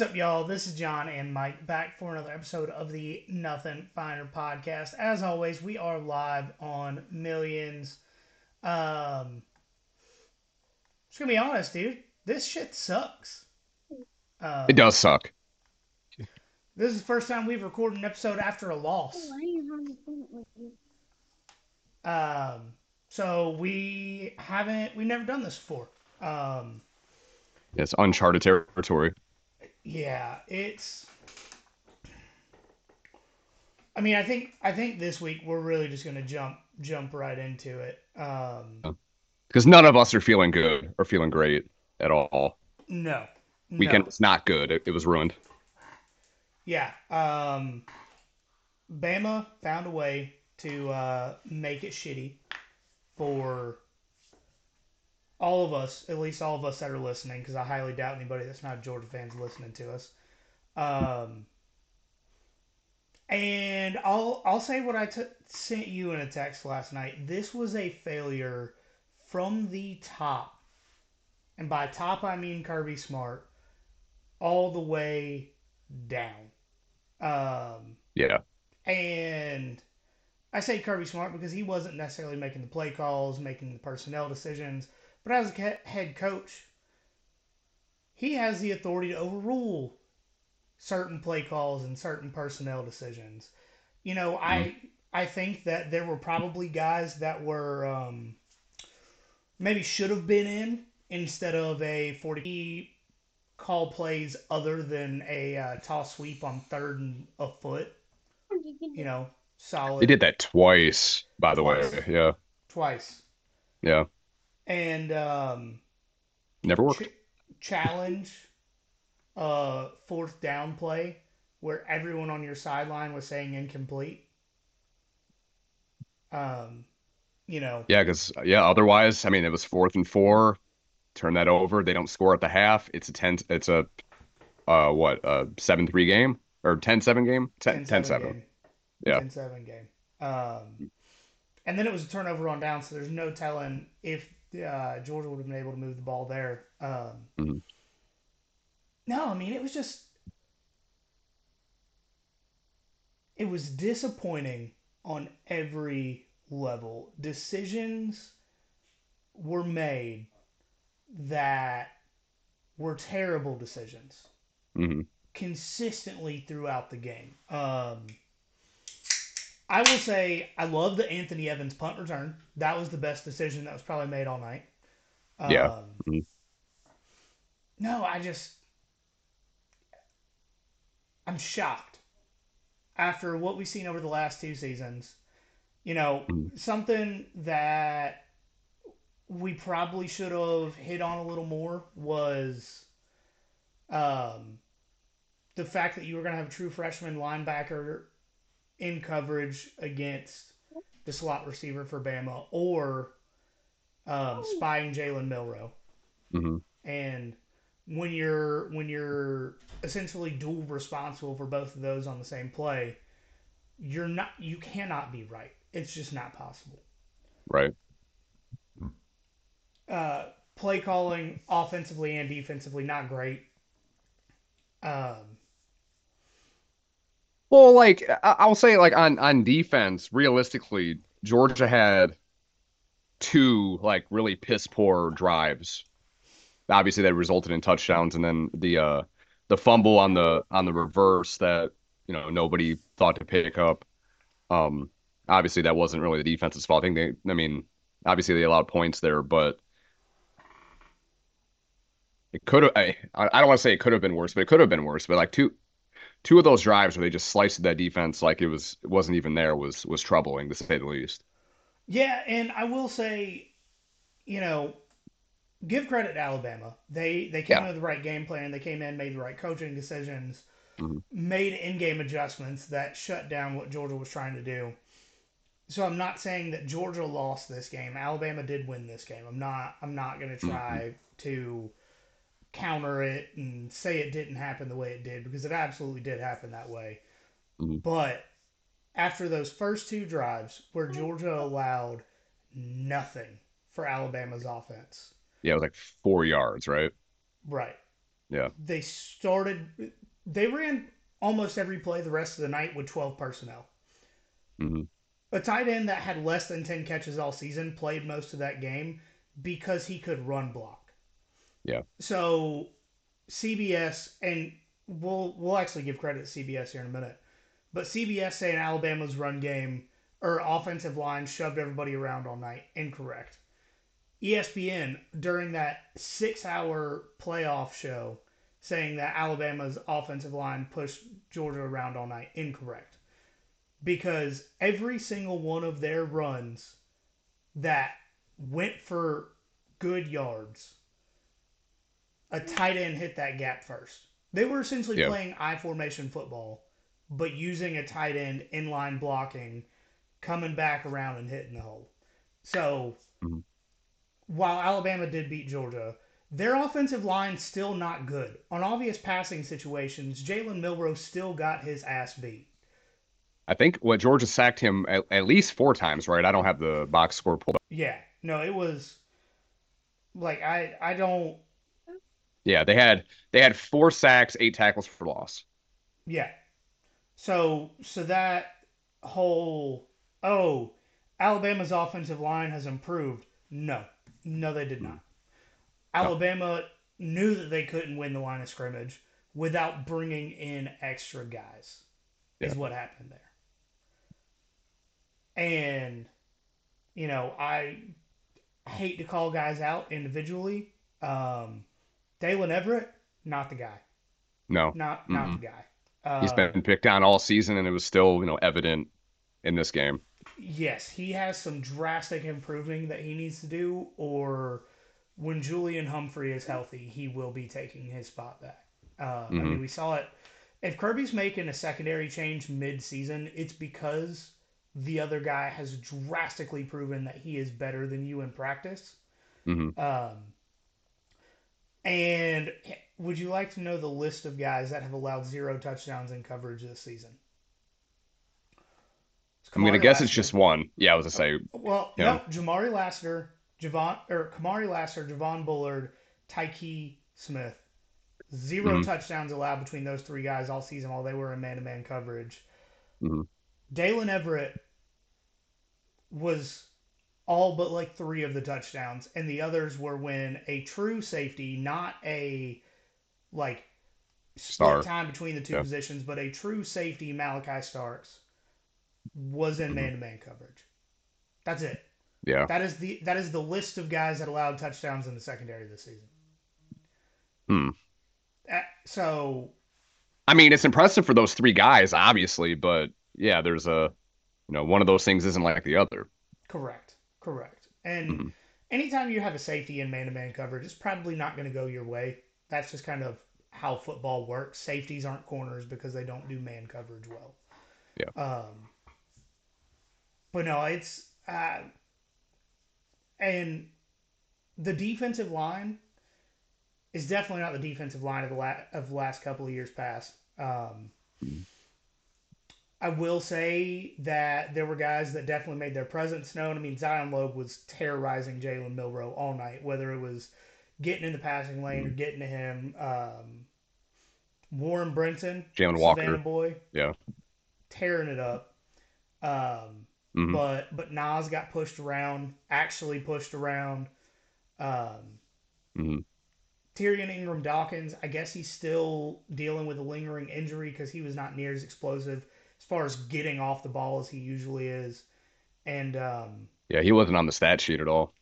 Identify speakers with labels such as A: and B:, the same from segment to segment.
A: y'all? This is John and Mike back for another episode of the Nothing Finer podcast. As always, we are live on Millions. Um, just gonna be honest, dude. This shit sucks. Um,
B: It does suck.
A: This is the first time we've recorded an episode after a loss. Um, so we haven't, we've never done this before. Um,
B: It's uncharted territory.
A: Yeah, it's. I mean, I think I think this week we're really just gonna jump jump right into it. Um,
B: Because none of us are feeling good or feeling great at all.
A: no,
B: Weekend
A: no.
B: was not good. It, it was ruined.
A: Yeah. Um, Bama found a way to uh, make it shitty for all of us, at least all of us that are listening, because I highly doubt anybody that's not Georgia fans listening to us. Um, and I'll I'll say what I t- sent you in a text last night. This was a failure from the top, and by top I mean Kirby Smart, all the way down. Um,
B: Yeah.
A: and I say Kirby Smart because he wasn't necessarily making the play calls, making the personnel decisions, but as a head coach, he has the authority to overrule certain play calls and certain personnel decisions. You know, I I think that there were probably guys that were um, maybe should have been in instead of a 40 call plays other than a uh, toss sweep on third and a foot. You know, solid.
B: They did that twice, by the way. Yeah.
A: twice.
B: Yeah.
A: And um,
B: Never worked.
A: ch- challenge uh, fourth down play where everyone on your sideline was saying incomplete. Um, you know,
B: Yeah, because yeah, otherwise, I mean, it was fourth and four. Turn that over. They don't score at the half. It's a ten. It's a uh what a seven three game or 10-7 game. 10 10-7.
A: game.
B: Yeah.
A: 10-7 game. Um, and then it was a turnover on down, so there's no telling if uh, Georgia would have been able to move the ball there. Um,
B: Mhm.
A: No, I mean it was just it was disappointing on every level. Decisions were made that were terrible decisions
B: hmm
A: consistently throughout the game. Um, I will say I love the Anthony Evans punt return. That was the best decision that was probably made all night. Um,
B: Yeah. Mhm.
A: No, I just I'm shocked after what we've seen over the last two seasons. You know,
B: Mhm.
A: something that we probably should have hit on a little more was um, the fact that you were going to have a true freshman linebacker in coverage against the slot receiver for Bama or um, spying Jalen Milroe.
B: hmm
A: And when you're when you're essentially dual responsible for both of those on the same play, you're not you cannot be right. It's just not possible.
B: Right.
A: Uh, play calling offensively and defensively not great. Um,
B: Well, like I'll say, like on on defense, realistically, Georgia had two like really piss poor drives. Obviously, that resulted in touchdowns, and then the uh the fumble on the on the reverse that you know nobody thought to pick up. Um, obviously, that wasn't really the defense's fault. I think they, I mean, obviously they allowed points there, but it could have. I I don't want to say it could have been worse, but it could have been worse. But like two two of those drives where they just sliced that defense like it was it wasn't even there was was troubling to say the least.
A: Yeah, and I will say, you know, give credit to Alabama. They they came
B: Yeah.
A: in with the right game plan. They came in, made the right coaching decisions,
B: Mhm.
A: made in-game adjustments that shut down what Georgia was trying to do. So I'm not saying that Georgia lost this game. Alabama did win this game. I'm not I'm not going to try to counter it and say it didn't happen the way it did because it absolutely did happen that way.
B: Mhm.
A: But after those first two drives where Georgia allowed nothing for Alabama's offense,
B: Yeah, it was like four yards, right?
A: right?
B: Yeah.
A: They started they ran almost every play the rest of the night with 12 personnel.
B: hmm
A: A tight end that had less than 10 catches all season played most of that game because he could run block.
B: Yeah.
A: So CBS and we'll we'll actually give credit to CBS here in a minute. But CBS saying Alabama's run game or offensive line shoved everybody around all night. Incorrect. ESPN during that six hour playoff show saying that Alabama's offensive line pushed Georgia around all night. Incorrect. Because every single one of their runs that went for good yards, a tight end hit that gap first. They were essentially
B: Yeah.
A: playing I formation football, but using a tight end inline blocking, coming back around and hitting the hole. So
B: Mhm.
A: while Alabama did beat Georgia, their offensive line's still not good. On obvious passing situations, Jalen Milroe still got his ass beat.
B: I think what Georgia sacked him at, at least four times, right? I don't have the box score pulled up.
A: Yeah, no, it was like I I don't
B: Yeah, they had they had four sacks, eight tackles for loss.
A: yeah. So so that whole oh Alabama's offensive line has improved. No, no, they did not. Alabama knew that they couldn't win the line of scrimmage without bringing in extra guys. Is what happened there. And you know, I hate to call guys out individually. Um, Daylen Everette, not the guy.
B: No,
A: Not not
B: Mm-mm.
A: the guy. Uh,
B: he's been picked on all season, and it was still you know evident in this game.
A: Yes, he has some drastic improving that he needs to do, or when Julian Humphrey is healthy, he will be taking his spot back. Uh, I mean,
B: Mhm.
A: we saw it. If Kirby's making a secondary change mid-season, it's because the other guy has drastically proven that he is better than you in practice.
B: hmm
A: Um, and would you like to know the list of guys that have allowed zero touchdowns in coverage this season?
B: I'm gonna
A: Kamari
B: guess it's just one. Yeah, I was gonna say
A: Well, no, Jamari Lassiter, Javon or Kamari Lassiter, Javon Bullard, Tykee Smith. 0
B: Mhm.
A: touchdowns allowed between those three guys all season while they were in man-to-man coverage.
B: Mhm.
A: Daylen Everette was all but like three of the touchdowns, and the others were when a true safety, not a like split time between the two
B: Yeah.
A: positions, but a true safety, Malachi Starks, was in
B: Mhm.
A: man-to-man coverage. That's it.
B: yeah.
A: That is the that is the list of guys that allowed touchdowns in the secondary this season.
B: Hmm.
A: Uh, so
B: I mean, it's impressive for those three guys, obviously, but yeah, there's a you know one of those things isn't like the other.
A: correct, correct. And
B: Mhm.
A: anytime you have a safety in man-to-man coverage, it's probably not going to go your way. That's just kind of how football works. Safeties aren't corners because they don't do man coverage well.
B: Yeah.
A: Um. But no, it's uh, and the defensive line is definitely not the defensive line of the la- of the last couple of years past. Um,
B: Mhm.
A: I will say that there were guys that definitely made their presence known. I mean, Zion Logue was terrorizing Jalen Milroe all night, whether it was getting in the passing lane or getting to him. Um, Warren Brinson,
B: Jalen Walker.
A: Savannah boy,
B: Yeah.
A: tearing it up. Um,
B: Mhm.
A: but but Nas got pushed around, actually pushed around. Um,
B: Mhm.
A: Tyrion Ingram Dawkins, I guess he's still dealing with a lingering injury because he was not near as explosive as far as getting off the ball as he usually is. And um,
B: Yeah, he wasn't on the stat sheet at all.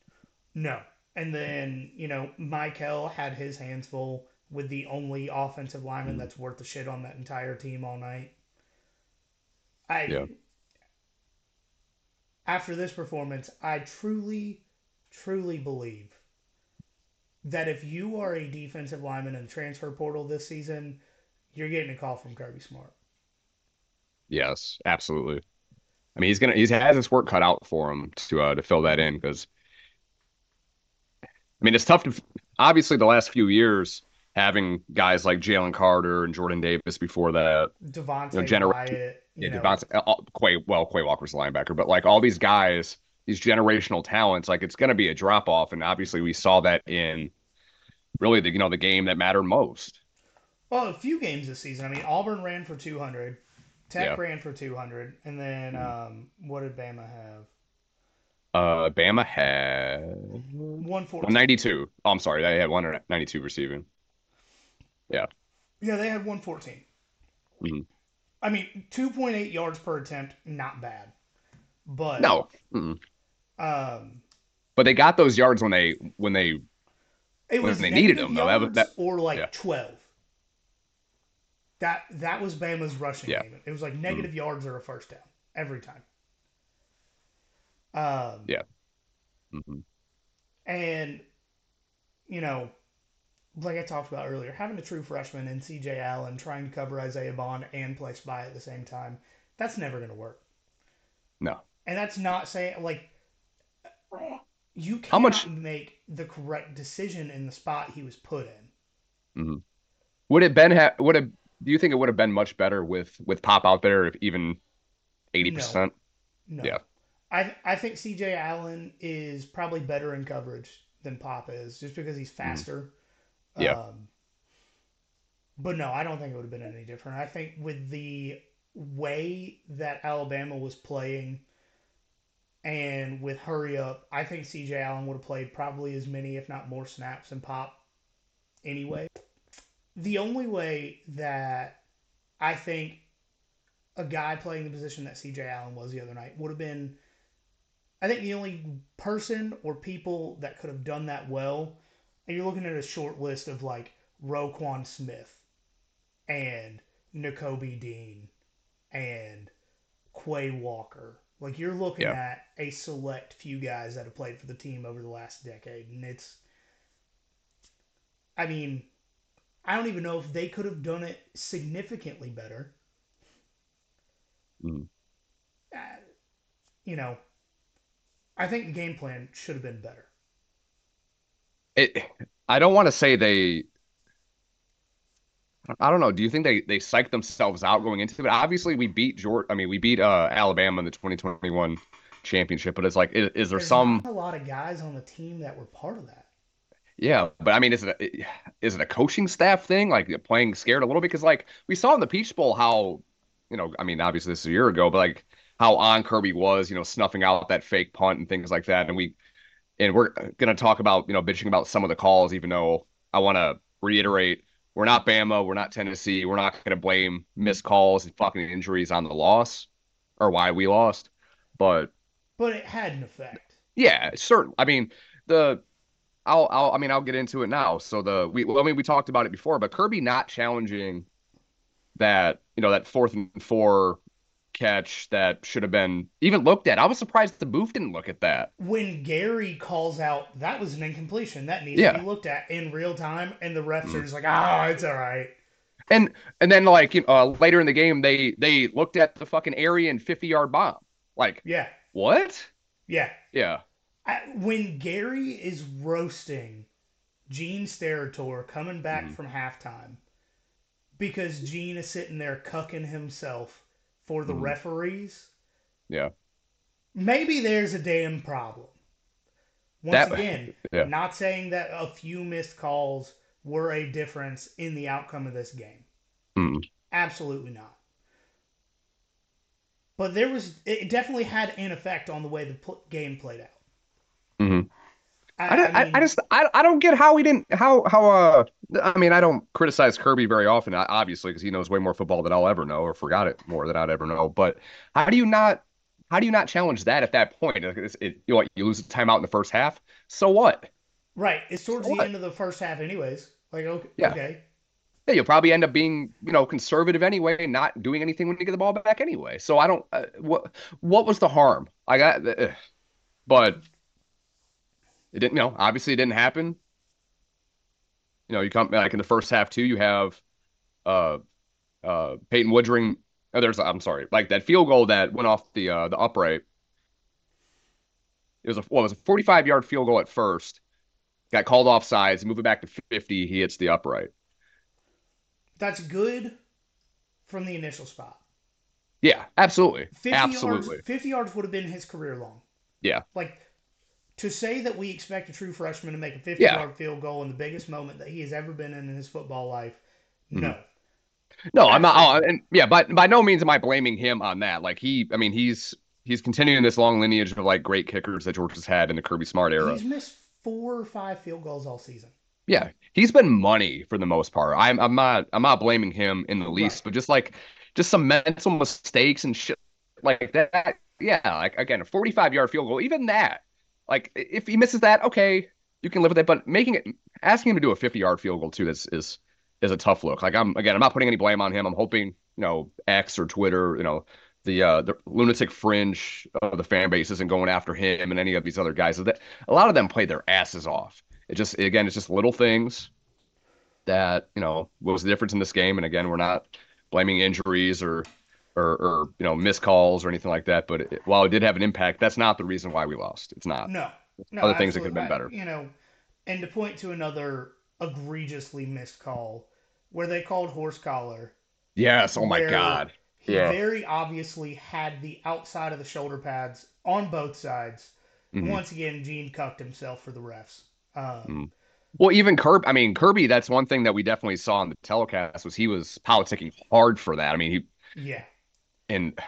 A: no. And then, you know, Michael had his hands full with the only offensive lineman
B: Mhm.
A: that's worth the shit on that entire team all night. I
B: Yeah.
A: after this performance, I truly, truly believe that if you are a defensive lineman in the transfer portal this season, you're getting a call from Kirby Smart.
B: Yes, absolutely. I mean, he's gonna he has his work cut out for him to uh, to fill that in because I mean it's tough to obviously the last few years having guys like Jalen Carter and Jordan Davis before that
A: Devonte
B: You know, gener-
A: Wyatt,
B: yeah,
A: know,
B: Devonte, uh, uh, Quay, well, Quay Walker's a linebacker, but like all these guys, these generational talents, like it's going to be a drop off, and obviously we saw that in really the you know the game that mattered most.
A: Well, a few games this season. I mean, Auburn ran for 200, Tech
B: Yeah.
A: ran for 200, and then
B: Mhm.
A: um, what did Bama have?
B: Uh, Bama had
A: 114.
B: 192. Oh, I'm sorry, they had 192 receiving.
A: Yeah, Yeah, they had 114.
B: Mhm.
A: I mean, 2.8 yards per attempt, not bad. But
B: No, Mm-mm.
A: um,
B: but they got those yards when they when they
A: it
B: When
A: was
B: they needed them, though, that was- that-
A: or like
B: yeah.
A: 12. That that was Bama's rushing
B: Yeah. Mm-hmm.
A: game. It was like negative yards or a first down every time. Um,
B: Yeah. mhm.
A: And, you know, like I talked about earlier, having a true freshman in CJ Allen trying to cover Isaiah Bond and play spy at the same time, that's never going to work.
B: no.
A: And that's not saying, like, you
B: How
A: cannot
B: much-
A: make the correct decision in the spot he was put in.
B: Would it been ha- would it do you think it would have been much better with with Pop out there if even 80%?
A: No.
B: Yeah.
A: I, I think CJ Allen is probably better in coverage than Pop is, just because he's faster.
B: Mm. Yeah.
A: Um, but no, I don't think it would have been any different. I think with the way that Alabama was playing and with hurry up, I think CJ Allen would have played probably as many, if not more, snaps than Pop anyway. The only way that I think a guy playing the position that CJ Allen was the other night would have been I think the only person or people that could have done that well, and you're looking at a short list of like Roquan Smith and Nakobe Dean and Quay Walker. Like you're looking
B: Yeah.
A: at a select few guys that have played for the team over the last decade, and it's. I mean, I don't even know if they could have done it significantly better.
B: Mm.
A: Uh, you know, I think the game plan should have been better.
B: It I don't want to say they I don't know. Do you think they they psyched themselves out going into it? But obviously, we beat Georgia. I mean, we beat uh, Alabama in the 2021 championship. But it's like, is, is there
A: There's
B: some?
A: a lot of guys on the team that were part of that.
B: Yeah, but I mean, is it a, is it a coaching staff thing, like playing scared a little bit? Because like we saw in the Peach Bowl how, you know, I mean, obviously this is a year ago, but like how on Kirby was, you know, snuffing out that fake punt and things like that. And we and we're gonna talk about you know bitching about some of the calls, even though I want to reiterate we're not Bama, we're not Tennessee, we're not gonna blame missed calls and fucking injuries on the loss or why we lost, but
A: But it had an effect.
B: yeah, certain. I mean, the I'll, I'll I mean, I'll get into it now. So the we well, I mean, we talked about it before, but Kirby not challenging that, you know, that fourth and four catch that should have been even looked at. I was surprised the booth didn't look at that.
A: When Gary calls out that was an incompletion that needs
B: Yeah.
A: to be looked at in real time, and the refs
B: Mm.
A: are just like, "Ah, it's all right."
B: And and then like you know, uh, later in the game, they they looked at the fucking area and 50 yard bomb. Like
A: Yeah,
B: what?
A: yeah.
B: Yeah,
A: when Gary is roasting Gene Steratore coming back
B: Mhm.
A: from halftime because Gene is sitting there cucking himself for the
B: Mhm.
A: referees,
B: yeah,
A: maybe there's a damn problem. Once
B: That-
A: again,
B: yeah.
A: not saying that a few missed calls were a difference in the outcome of this game.
B: Mm.
A: Absolutely not. But there was, it definitely had an effect on the way the pl- game played out. I,
B: I, don't- I,
A: mean,
B: I just I, I don't get how he didn't how how uh I mean I don't criticize Kirby very often uh, obviously because he knows way more football than I'll ever know or forgot it more than I'd ever know but how do you not how do you not challenge that at that point Like, it's- it, you know, what, you lose a timeout in the first half so what
A: Right. It's towards
B: What?
A: the end of the first half, anyways. Like, okay.
B: Yeah.
A: okay.
B: yeah you'll probably end up being you know conservative anyway not doing anything when you get the ball back anyway so I don't uh, what what was the harm I got uh, but it didn't you know obviously it didn't happen you know you come like in the first half too you have uh uh Peyton Woodring oh, there's I'm sorry like that field goal that went off the uh the upright it was a what was a 45 yard field goal at first got called off sides move it back to 50 he hits the upright
A: That's good from the initial spot.
B: yeah absolutely
A: 50
B: absolutely
A: yards 50 yards would have been his career long.
B: Yeah.
A: Like to say that we expect a true freshman to make a 50
B: Yeah.
A: yard field goal in the biggest moment that he has ever been in in his football life mm-hmm. No.
B: No, I'm not. Oh, and yeah, but by no means am I blaming him on that. Like he, I mean, he's he's continuing this long lineage of like great kickers that Georgia's had in the Kirby Smart era.
A: He's missed four or five field goals all season.
B: Yeah, he's been money for the most part. I'm I'm not I'm not blaming him in the least,
A: Right.
B: but just like just some mental mistakes and shit like that. Yeah, like again, a 45 yard field goal, even that. Like if he misses that, okay, you can live with it. But making it, asking him to do a 50 yard field goal too, is is is a tough look. Like I'm again, I'm not putting any blame on him. I'm hoping you know X or Twitter, you know. The uh, the lunatic fringe of the fan base isn't going after him and any of these other guys. That a lot of them played their asses off. It just again, it's just little things that you know what was the difference in this game. And again, we're not blaming injuries or or, or you know missed calls or anything like that. But it, while it did have an impact, that's not the reason why we lost. It's not.
A: No. No.
B: Other things that could have been
A: better. I- You know, and to point to another egregiously missed call where they called horse collar.
B: Yes. Oh my God.
A: He
B: Yeah.
A: very obviously had the outside of the shoulder pads on both sides.
B: Mhm.
A: Once again, Gene cucked himself for the refs. Um,
B: Mhm. Well, even Kirby. I mean, Kirby. That's one thing that we definitely saw on the telecast was he was politicking hard for that. I mean, he
A: Yeah.
B: And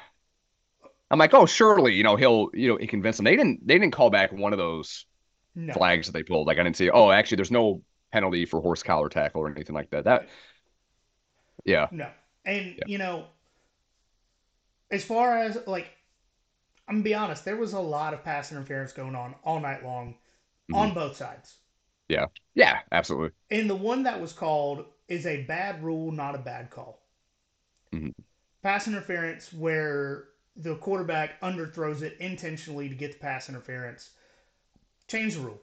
B: I'm like, oh, surely, you know, he'll, you know, he convinced them. They didn't, they didn't call back one of those
A: No.
B: flags that they pulled. Like I didn't see. Oh, actually, there's no penalty for horse collar tackle or anything like that. That, yeah,
A: No. And,
B: Yeah.
A: you know, as far as, like, I'm to be honest, there was a lot of pass interference going on all night long
B: Mhm.
A: on both sides.
B: yeah, yeah, absolutely.
A: And the one that was called is a bad rule, not a bad call.
B: Mhm.
A: Pass interference where the quarterback underthrows it intentionally to get the pass interference. Change the rule.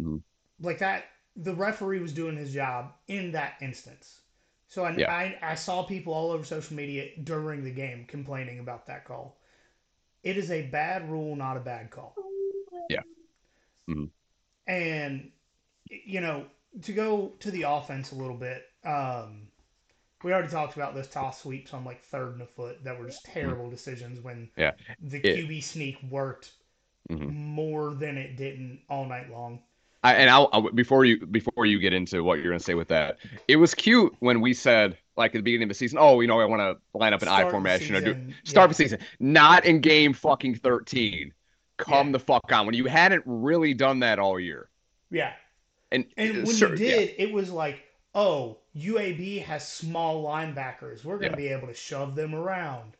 B: Mhm.
A: Like that, the referee was doing his job in that instance. So I,
B: Yeah.
A: I, I saw people all over social media during the game complaining about that call. It is a bad rule, not a bad call.
B: Yeah. Mhm.
A: And you know, to go to the offense a little bit, um, we already talked about those toss sweeps on like third and a foot that were just terrible decisions when
B: Mm-hmm. Yeah.
A: the
B: It-
A: QB sneak worked
B: Mhm.
A: more than it didn't all night long.
B: I, and I'll, I'll before you before you get into what you're gonna say with that, it was cute when we said like at the beginning of the season, oh, you know, I want to line up an
A: Start
B: I formation or do
A: season,
B: start
A: yeah.
B: the season, not in game fucking 13. Come
A: Yeah.
B: the fuck on when you hadn't really done that all year.
A: Yeah.
B: And,
A: And when you
B: yeah.
A: did, it was like, oh, UAB has small linebackers. We're going to
B: Yeah.
A: be able to shove them around.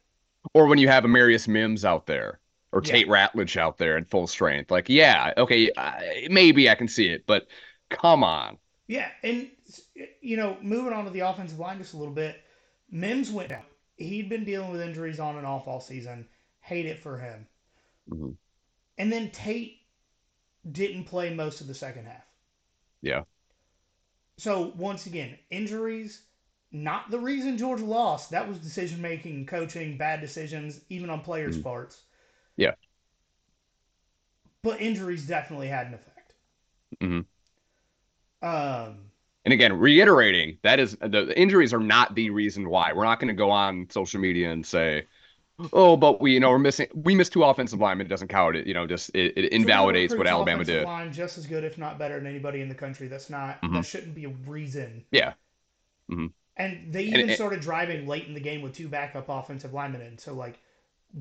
B: or when you have Amarius Mims out there or
A: Yeah.
B: Tate Ratledge out there at full strength. Like, yeah, okay, I, maybe I can see it, but come on.
A: Yeah, and you know, moving on to the offensive line just a little bit, Mims went down. He'd been dealing with injuries on and off all season. Hate it for him.
B: Mhm.
A: And then Tate didn't play most of the second half.
B: Yeah.
A: So once again, injuries not the reason Georgia lost. That was decision making, coaching, bad decisions, even on players'
B: Mhm.
A: parts.
B: Yeah.
A: But injuries definitely had an effect.
B: Mhm.
A: Um,
B: And again, reiterating that is the, the injuries are not the reason why. We're not going to go on social media and say, "Oh, but we, you know, we're missing. We missed two offensive linemen. It doesn't count. It, you know, just it, it invalidates what Alabama did."
A: Line just as good, if not better, than anybody in the country. That's not.
B: Mhm.
A: That shouldn't be a reason.
B: Yeah. Mhm.
A: And they
B: And
A: even
B: it-
A: started driving late in the game with two backup offensive linemen in. So like,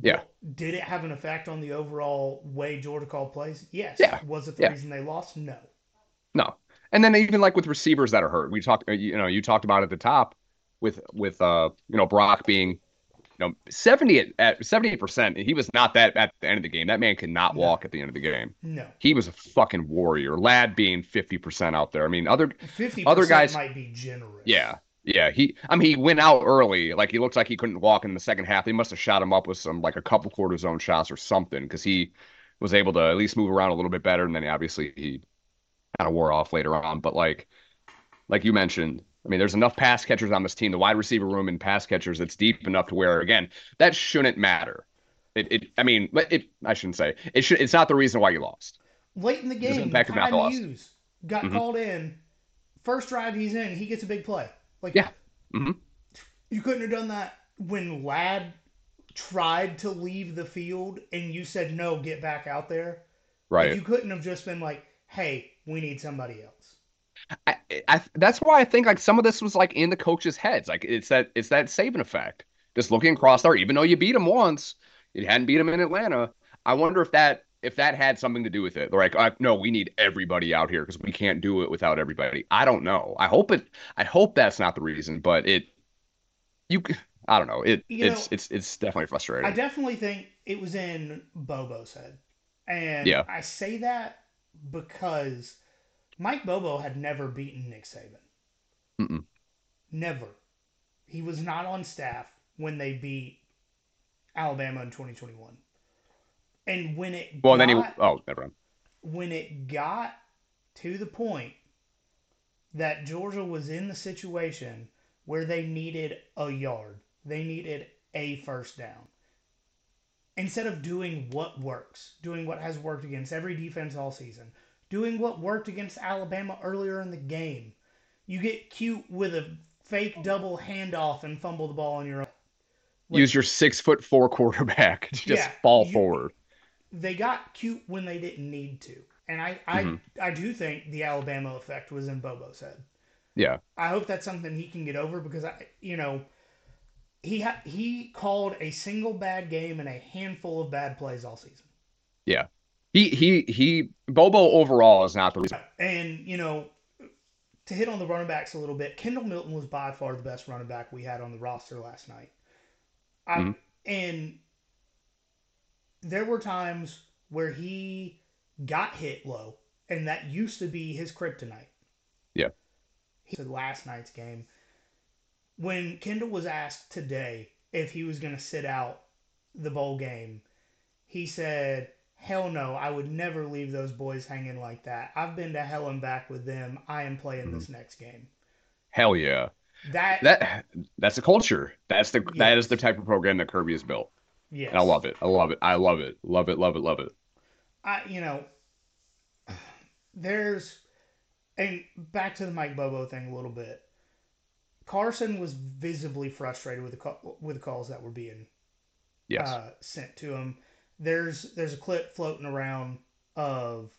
B: Yeah.
A: did it have an effect on the overall way Georgia called plays? Yes.
B: Yeah.
A: Was it the
B: Yeah.
A: reason they lost? No.
B: No. And then even like with receivers that are hurt, we talked, you know, you talked about at the top with with uh, you know, Brock being, you know, seventy at- at seventy percent. He was not that at the end of the game. That man could not
A: No.
B: walk at the end of the game.
A: No.
B: He was a fucking warrior. Ladd being fifty percent out there. I mean, other
A: Fifty
B: Other guys-
A: might be generous.
B: Yeah. Yeah, he. I mean, he went out early. Like he looks like he couldn't walk in the second half. They must have shot him up with some like a couple cortisone shots or something because he was able to at least move around a little bit better. And then obviously he kind of wore off later on. But like, like you mentioned, I mean, there's enough pass catchers on this team. The wide receiver room and pass catchers, it's deep enough to where again that shouldn't matter. It. it I mean, but it. I shouldn't say it. Should. It's not the reason why you lost.
A: Late in the game,
B: impact
A: Ty
B: at the loss.
A: Mews got
B: Mhm.
A: called in. First drive he's in, he gets a big play. Like
B: Yeah. Mhm.
A: you couldn't have done that when Ladd tried to leave the field and you said no, get back out there. Like,
B: Right.
A: you couldn't have just been like, "Hey, we need somebody else."
B: I, I that's why I think like some of this was like in the coaches' heads. Like it's that it's that Saban effect. Just looking across there, even though you beat them once, you hadn't beat them in Atlanta. I wonder if that if that had something to do with it. They're like, uh, no, we need everybody out here because we can't do it without everybody. I don't know. I hope it. I hope that's not the reason, but it. You, I don't know. It
A: You
B: it's
A: know,
B: it's it's definitely frustrating.
A: I definitely think it was in Bobo's head. And
B: Yeah.
A: I say that because Mike Bobo had never beaten Nick Saban.
B: Mm-mm.
A: Never. He was not on staff when they beat Alabama in 2021. And when it
B: Well, then he.
A: got,
B: Oh, never mind.
A: when it got to the point that Georgia was in the situation where they needed a yard, they needed a first down. Instead of doing what works, doing what has worked against every defense all season, doing what worked against Alabama earlier in the game, you get cute with a fake double handoff and fumble the ball on your own. Like,
B: Use your six foot four quarterback to just
A: Yeah,
B: fall
A: you-
B: forward.
A: they got cute when they didn't need to. And I, I,
B: Mhm.
A: I do think the Alabama effect was in Bobo's head.
B: Yeah.
A: I hope that's something he can get over because I, you know, he ha- he called a single bad game and a handful of bad plays all season.
B: Yeah. He he he. Bobo overall is not the reason.
A: And you know, to hit on the running backs a little bit, Kendall Milton was by far the best running back we had on the roster last night. I
B: Mhm.
A: and there were times where he got hit low, and that used to be his kryptonite.
B: Yeah.
A: He said last night's game when Kendall was asked today if he was going to sit out the bowl game, he said, "Hell no, I would never leave those boys hanging like that. I've been to hell and back with them. I am playing this next game."
B: Hell yeah.
A: That
B: That that's a culture. That's the that is the type of program that Kirby has built. Yeah, I love it. I love it. I love it. Love it. Love it. Love it.
A: I you know, there's and back to the Mike Bobo thing a little bit. Carson was visibly frustrated with the with the calls that were being
B: Yes.
A: uh, sent to him. There's there's a clip floating around of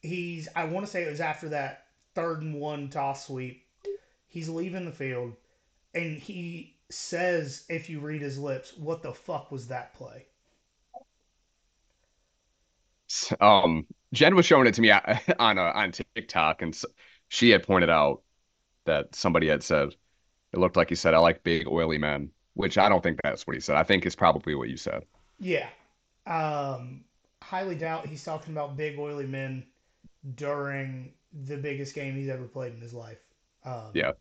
A: he's I want to say it was after that third and one toss sweep. He's leaving the field and he says if you read his lips, what the fuck was that play?
B: Um, Jen was showing it to me on uh, on TikTok, and she had pointed out that somebody had said it looked like he said, "I like big oily men," which I don't think that's what he said. I think it's probably what you said.
A: Yeah. Um, highly doubt he's talking about big oily men during the biggest game he's ever played in his life. Um,
B: Yeah.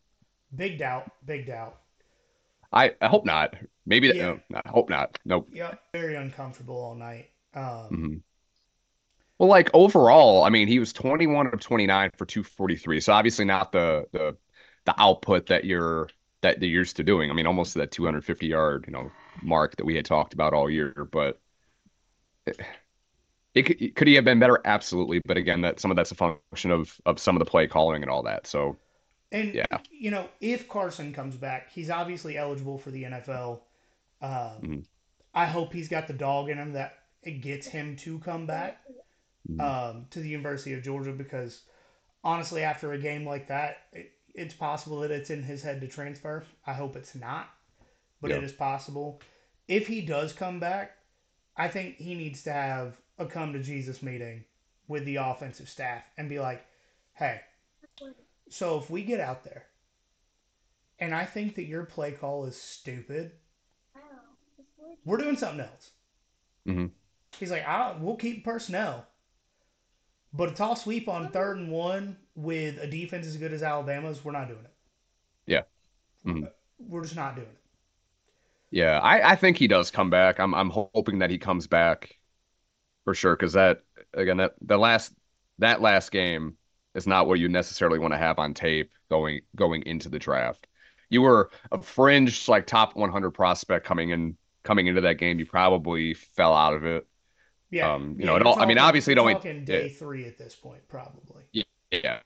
A: Big doubt. Big doubt.
B: I I hope not. Maybe that,
A: Yeah.
B: no, not, hope not. Nope.
A: Yeah. Very uncomfortable all night. Um,
B: hmm Well, like overall, I mean, he was 21 of 29 for 243. So obviously not the the the output that you're that you're used to doing. I mean, almost that 250 yard, you know, mark that we had talked about all year. But it, it could, could he have been better? Absolutely. But again, that some of that's a function of of some of the play calling and all that. So
A: And
B: Yeah.
A: you know, if Carson comes back, he's obviously eligible for the NFL. Um,
B: Mhm.
A: I hope he's got the dog in him that it gets him to come back
B: Mhm.
A: um, to the University of Georgia because honestly, after a game like that, it, it's possible that it's in his head to transfer. I hope it's not, but it
B: Yeah.
A: is possible. If he does come back, I think he needs to have a come to Jesus meeting with the offensive staff and be like, hey, so if we get out there and I think that your play call is stupid, we're doing something else.
B: Mhm.
A: He's like, I, we'll keep personnel. But a tall sweep on third and one with a defense as good as Alabama's, we're not doing it.
B: Yeah. Mhm.
A: We're just not doing it.
B: Yeah, I I think he does come back. I'm I'm hoping that he comes back for sure. Because that again, that the last that last game is not what you necessarily want to have on tape going going into the draft. You were a fringe like top 100 prospect coming in coming into that game. You probably fell out of it.
A: Yeah.
B: Um, you
A: yeah,
B: know, it all- I mean, obviously, don't-
A: talking day three at this point, probably.
B: Yeah.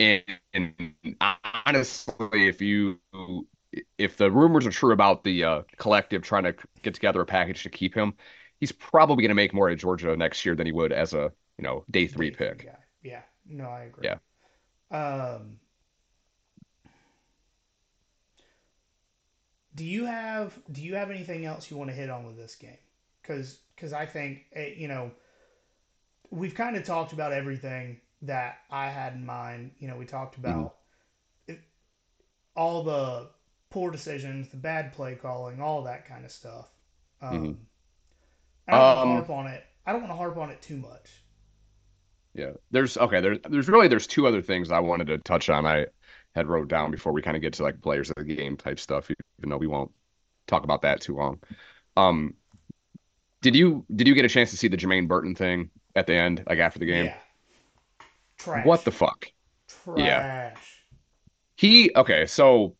B: And, and honestly, if you if the rumors are true about the uh, collective trying to get together a package to keep him, he's probably going to make more at Georgia next year than he would as a you know day three pick.
A: guy. Yeah. No, I agree.
B: Yeah.
A: Um, do you have do you have anything else you want to hit on with this game? Because because I think it, you know we've kind of talked about everything that I had in mind. You know, we talked about it, all the poor decisions, the bad play calling, all that kind of stuff. Um,
B: Mhm.
A: I don't want to
B: Um,
A: harp on it. I don't want to harp on it too much.
B: Yeah. There's okay, there's there's really there's two other things I wanted to touch on. I had wrote down before we kind of get to like players of the game type stuff, even though we won't talk about that too long. Um, did you did you get a chance to see the Jermaine Burton thing at the end, like after the game?
A: Yeah. Trash.
B: What the fuck?
A: Trash.
B: yeah. He okay, so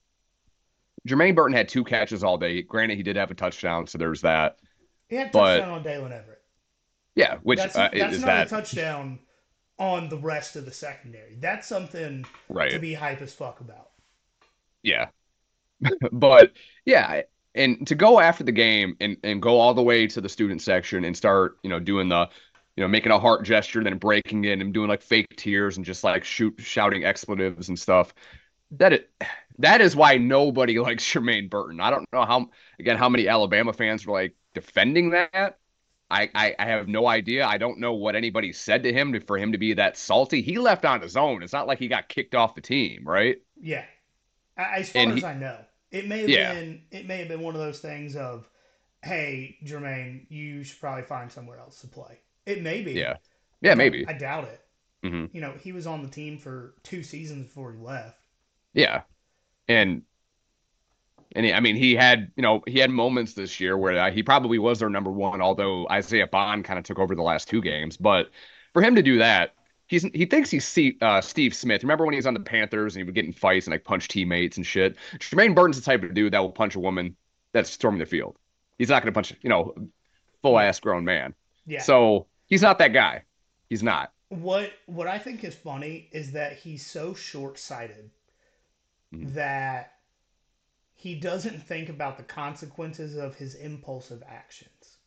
B: Jermaine Burton had two catches all day. Granted, he did have a touchdown, so there's that.
A: He had a
B: But-
A: touchdown on Daylen Everette.
B: Yeah, which
A: that's
B: uh,
A: that's
B: is
A: not
B: that
A: a touchdown on the rest of the secondary. That's something
B: right.
A: to be hype as fuck about.
B: Yeah. But yeah, and to go after the game and, and go all the way to the student section and start, you know, doing the, you know, making a heart gesture, and then breaking in and doing like fake tears and just like shoot shouting expletives and stuff. That it that is why nobody likes Jermaine Burton. I don't know how again how many Alabama fans were like defending that. I, I, I have no idea. I don't know what anybody said to him to, for him to be that salty. He left on his own. It's not like he got kicked off the team, right?
A: Yeah. As far
B: And
A: as
B: he-
A: I know, it may have
B: Yeah.
A: been it may have been one of those things of, hey, Jermaine, you should probably find somewhere else to play. It may be.
B: Yeah. Yeah, maybe.
A: I doubt it.
B: hmm
A: You know, he was on the team for two seasons before he left.
B: Yeah, and and he, I mean he had you know he had moments this year where uh, he probably was their number one, although Isaiah Bond kind of took over the last two games. But for him to do that, he's he thinks he's Steve, uh, Steve Smith. Remember when he was on the Panthers and he would get in fights and like punch teammates and shit? Jermaine Burton's the type of dude that will punch a woman that's storming the field. He's not going to punch you know full ass grown man.
A: Yeah.
B: So he's not that guy. He's not.
A: What what I think is funny is that he's so short sighted
B: Mhm.
A: that he doesn't think about the consequences of his impulsive actions.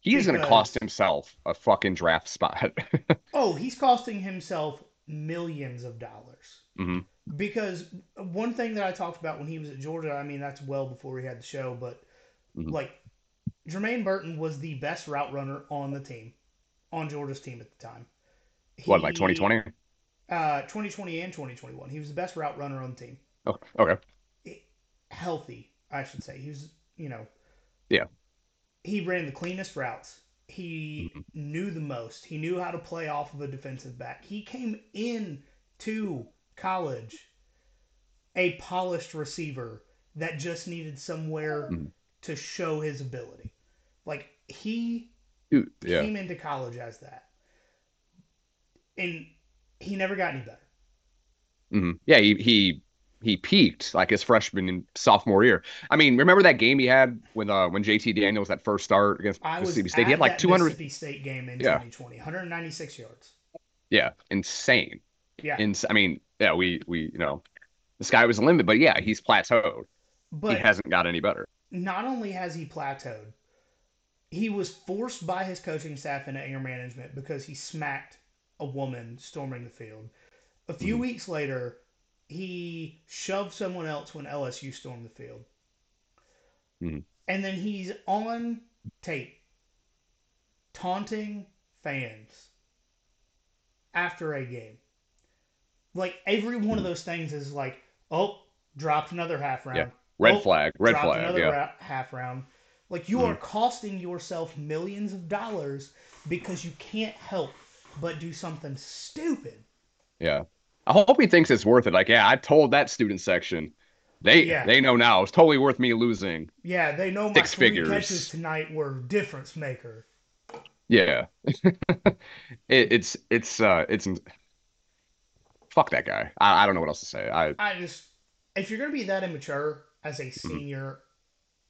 B: He's going to cost himself a fucking draft spot.
A: Oh, he's costing himself millions of dollars.
B: hmm
A: Because one thing that I talked about when he was at Georgia, I mean that's well before he had the show, but
B: Mhm.
A: like Jermaine Burton was the best route runner on the team, on Georgia's team at the time.
B: What like 2020?
A: Uh, 2020 and 2021. He was the best route runner on the team.
B: Oh, okay.
A: Healthy, I should say. He was, you know.
B: Yeah.
A: He ran the cleanest routes. He knew the most. He knew how to play off of a defensive back. He came in to college a polished receiver that just needed somewhere
B: Mhm.
A: to show his ability. Like he
B: Dude, yeah.
A: came into college as that. And he never got any better.
B: hmm Yeah, he he he peaked like his freshman and sophomore year. I mean, remember that game he had when uh when JT Daniels that first start against
A: I
B: Mississippi State? He had like
A: that
B: 200
A: Mississippi State game in
B: Yeah.
A: 2020, 196 yards.
B: Yeah, insane.
A: Yeah,
B: Ins I mean, yeah, we we you know, the sky was the limit, but yeah, he's plateaued.
A: but
B: he hasn't got any better.
A: not only has he plateaued, he was forced by his coaching staff and anger management because he smacked a woman storming the field. A few
B: Mhm.
A: weeks later, he shoved someone else when LSU stormed the field.
B: Mhm.
A: And then he's on tape taunting fans after a game. Like every one of those things is like, oh, dropped another half round.
B: Yeah. Red
A: Oh,
B: flag, red flag,
A: another
B: yeah.
A: ra- half round. Like you
B: Mhm.
A: are costing yourself millions of dollars because you can't help but do something stupid.
B: Yeah. I hope he thinks it's worth it. Like, yeah, I told that student section. They
A: Yeah.
B: they know now. It's totally worth me losing.
A: Yeah, they know my
B: Six
A: three
B: figures.
A: catches tonight were difference maker.
B: Yeah. it, it's it's uh it's fuck that guy. I, I don't know what else to say. I
A: I just, if you're gonna be that immature as
B: Mm-hmm.
A: a senior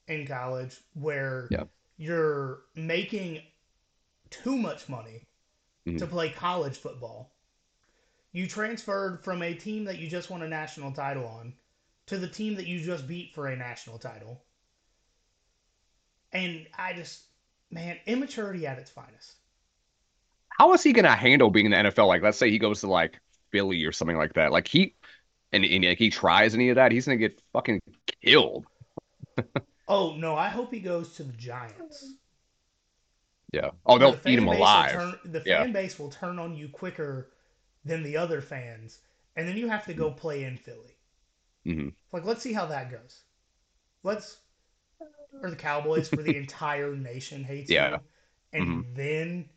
A: in college, where
B: Yeah.
A: you're making too much money
B: Mhm.
A: to play college football, you transferred from a team that you just won a national title on to the team that you just beat for a national title. And I just, man, immaturity at its finest.
B: how is he gonna handle being in the NFL? Like, let's say he goes to like Philly or something like that. Like he and, and like he tries any of that, he's gonna get fucking killed.
A: oh no, I hope he goes to the Giants.
B: Yeah. Oh, they'll
A: the
B: eat him alive.
A: Turn, the
B: yeah.
A: fan base will turn on you quicker than the other fans, and then you have to go play in Philly.
B: Mm-hmm.
A: Like, let's see how that goes. Let's or the Cowboys for the entire nation hates
B: Yeah.
A: you, and
B: Mhm.
A: then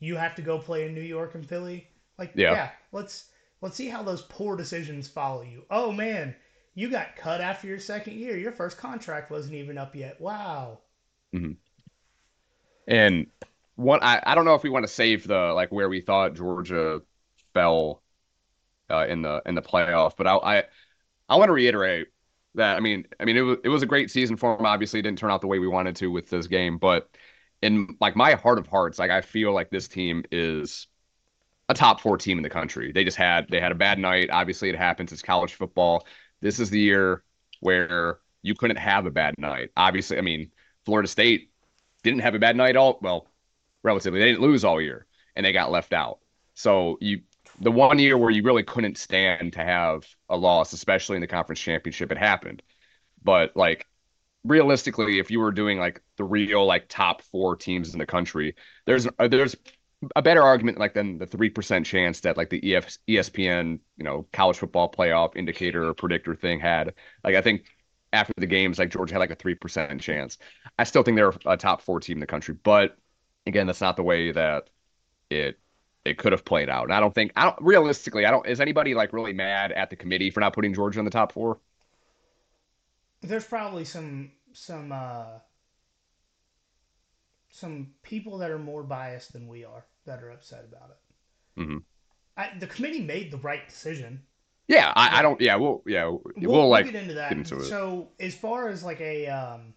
A: you have to go play in New York and Philly. Like,
B: Yeah.
A: yeah, let's let's see how those poor decisions follow you. Oh man, you got cut after your second year. Your first contract wasn't even up yet. Wow.
B: And one, I, I don't know if we want to save the like where we thought Georgia fell uh, in the in the playoff, but I I, I want to reiterate that I mean I mean it was it was a great season for them. Obviously, it didn't turn out the way we wanted to with this game, but in like my heart of hearts, like I feel like this team is a top four team in the country. They just had they had a bad night. Obviously, it happens. It's college football. This is the year where you couldn't have a bad night. Obviously, I mean Florida State didn't have a bad night all well, relatively. They didn't lose all year and they got left out. So you the one year where you really couldn't stand to have a loss, especially in the conference championship, it happened. But like realistically, if you were doing like the real like top four teams in the country, there's uh, there's a better argument like than the three percent chance that like the ESPN you know college football playoff indicator or predictor thing had. Like I think after the games, like Georgia had like a three percent chance. I still think they're a top four team in the country, but again, that's not the way that it it could have played out. And I don't think I don't realistically, I don't is anybody like really mad at the committee for not putting Georgia in the top four?
A: There's probably some some uh, some people that are more biased than we are that are upset about it.
B: Mhm.
A: I, the committee made the right decision.
B: Yeah, I, I don't. Yeah, we'll yeah we'll,
A: We'll,
B: like
A: get into that.
B: get into.
A: So as far as like a, um,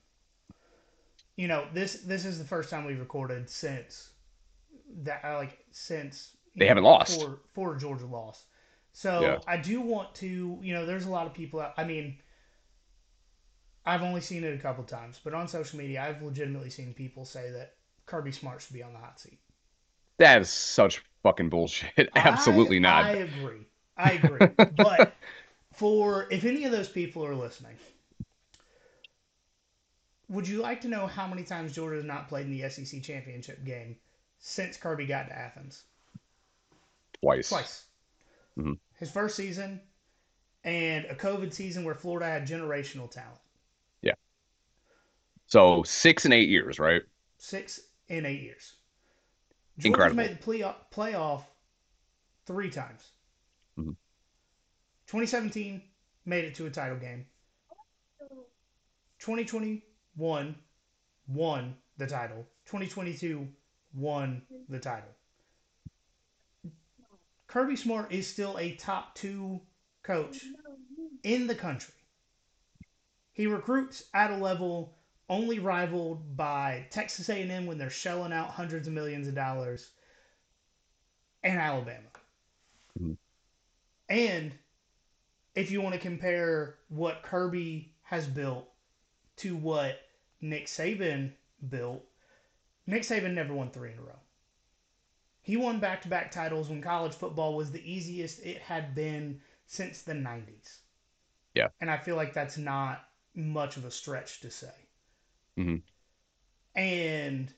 A: you know, this this is the first time we've recorded since that uh, like since
B: They
A: know,
B: haven't lost.
A: for for Georgia lost. So
B: Yeah.
A: I do want to, you know, there's a lot of people. Out, I mean, I've only seen it a couple times, but on social media, I've legitimately seen people say that Kirby Smart should be on the hot seat.
B: that is such fucking bullshit. Absolutely
A: I,
B: not.
A: I agree. I agree. but for if any of those people are listening, would you like to know how many times Georgia has not played in the SEC championship game since Kirby got to Athens?
B: Twice.
A: Twice.
B: Mhm.
A: His first season and a COVID season where Florida had generational talent. Yeah.
B: So six and eight years, right?
A: Six and eight years. Georgia's
B: Incredible.
A: made the play- playoff three times.
B: Mhm.
A: 2017 made it to a title game. 2021 won the title. 2022 won the title. Kirby Smart is still a top two coach in the country. He recruits at a level only rivaled by Texas A&M when they're shelling out hundreds of millions of dollars, and Alabama.
B: Mhm.
A: And if you want to compare what Kirby has built to what Nick Saban built, Nick Saban never won three in a row. He won back to back titles when college football was the easiest it had been since the 90s.
B: Yeah.
A: And I feel like that's not much of a stretch to say.
B: Mhm.
A: And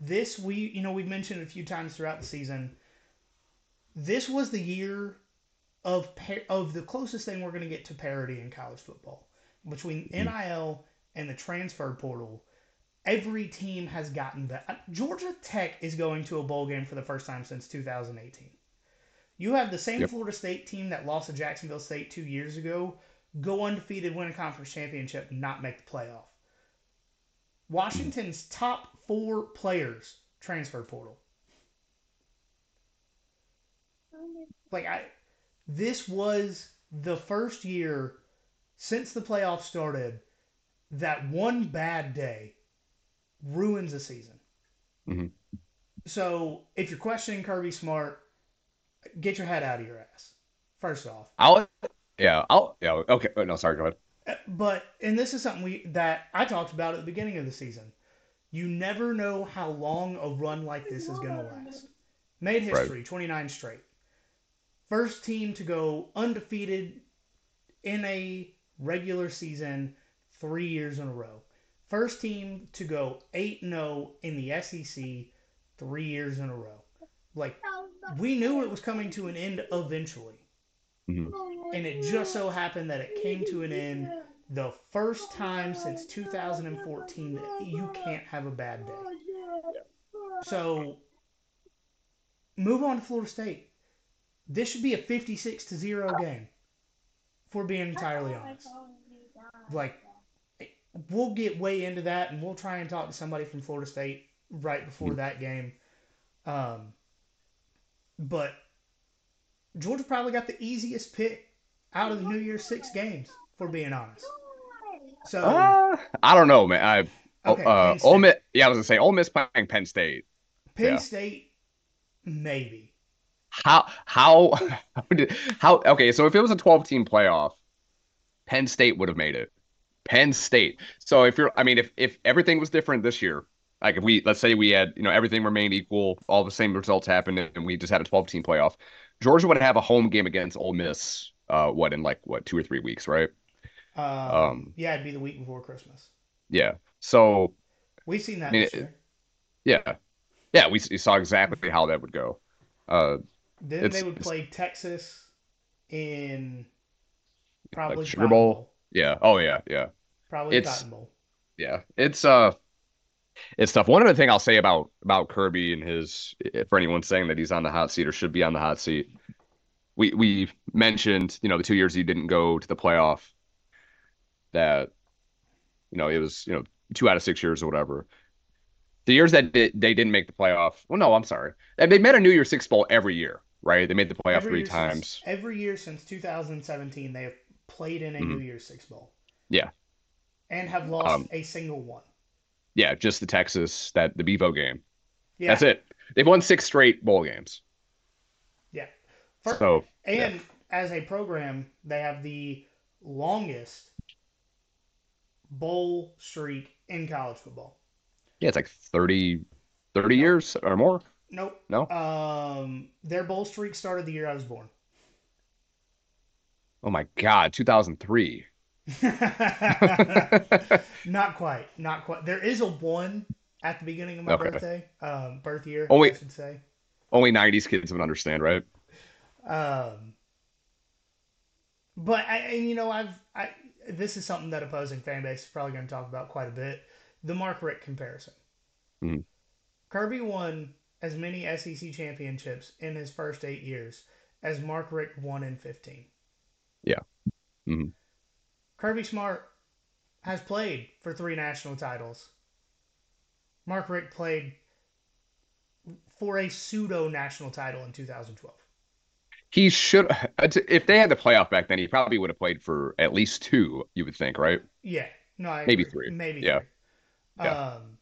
A: this, we, you know, we've mentioned a few times throughout the season. This was the year of par- of the closest thing we're going to get to parity in college football between hmm. NIL and the transfer portal. Every team has gotten that. Uh, Georgia Tech is going to a bowl game for the first time since 2018. You have the same
B: Yep.
A: Florida State team that lost to Jacksonville State two years ago go undefeated, win a conference championship, not make the playoff. Washington's top four players transfer portal. Oh like I, this was the first year since the playoffs started that one bad day ruins a season.
B: Mhm.
A: So if you're questioning Kirby Smart, get your head out of your ass. First off,
B: I'll yeah, I'll yeah, okay. Oh, no, sorry, go ahead.
A: But and this is something we that I talked about at the beginning of the season. You never know how long a run like this is going to last. Made history, 29 straight. First team to go undefeated in a regular season three years in a row. First team to go 8 0 in the SEC three years in a row. Like, we knew it was coming to an end eventually.
B: Mhm.
A: And it just so happened that it came to an end the first time since 2014 that you can't have a bad day. So, move on to Florida State. This should be a 56 to 0 game, if we're being entirely honest. Like, we'll get way into that and we'll try and talk to somebody from Florida State right before that game. Um, but Georgia probably got the easiest pick out of the New Year's Six games, for being honest. So,
B: Uh, I don't know, man. I
A: okay,
B: uh, Ole Miss, yeah, I was gonna say Ole Miss playing Penn State.
A: Penn
B: yeah.
A: State, maybe.
B: How how how did how okay? So if it was a 12 team playoff, Penn State would have made it. Penn State. So if you're, I mean, if if everything was different this year, like if we let's say we had, you know, everything remained equal, all the same results happened, and we just had a 12 team playoff, Georgia would have a home game against Ole Miss. Uh, what in like what two or three weeks, right?
A: Um,
B: Um,
A: yeah, it'd be the week before Christmas.
B: Yeah. So
A: We've seen that
B: I mean,
A: this
B: it-
A: year.
B: yeah, yeah, we, we saw exactly how that would go. Uh,
A: Then
B: it's-
A: they would play Texas in probably
B: Sugar
A: Cotton
B: Bowl? yeah. Oh yeah, yeah.
A: Probably
B: It's-
A: Cotton Bowl.
B: Yeah, it's uh, it's tough. One other thing I'll say about about Kirby and his, for anyone saying that he's on the hot seat or should be on the hot seat, we we mentioned, you know, the two years he didn't go to the playoff, that, you know, it was, you know, two out of six years or whatever. The years that they, they didn't make the playoff, well, no, I'm sorry, they made a New Year's Six bowl every year, right? They made the playoff
A: Every
B: three
A: year since-
B: times.
A: every year since 2017, they have played in a
B: Mhm.
A: New Year's Six Bowl.
B: Yeah.
A: And have lost
B: Um,
A: a single one.
B: Yeah, just the Texas that the Bevo game.
A: Yeah.
B: That's it. They've won six straight bowl games.
A: Yeah. For-
B: So
A: and as a program, they have the longest bowl streak in college football.
B: Yeah, it's like 30, 30 years or more.
A: Nope.
B: No?
A: Um, their bowl streak started the year I was born.
B: Oh my God, 2003.
A: Not quite. Not quite. There is a one at the beginning of my
B: Okay.
A: birthday, um, birth year,
B: wait.
A: I should say.
B: Only 90s kids would understand, right?
A: Um, but I, and you know, I've I this is something that opposing fan base is probably going to talk about quite a bit. The Mark Richt comparison.
B: Mhm.
A: Kirby won as many SEC championships in his first eight years as Mark Richt won in fifteen.
B: Yeah. Mhm.
A: Kirby Smart has played for three national titles. Mark Richt played for a pseudo national title in 2012.
B: He should, if they had the playoff back then, he probably would have played for at least two, you would think, right?
A: Yeah, no, I
B: Maybe
A: agree.
B: three.
A: Maybe
B: Yeah.
A: three.
B: Yeah.
A: Um,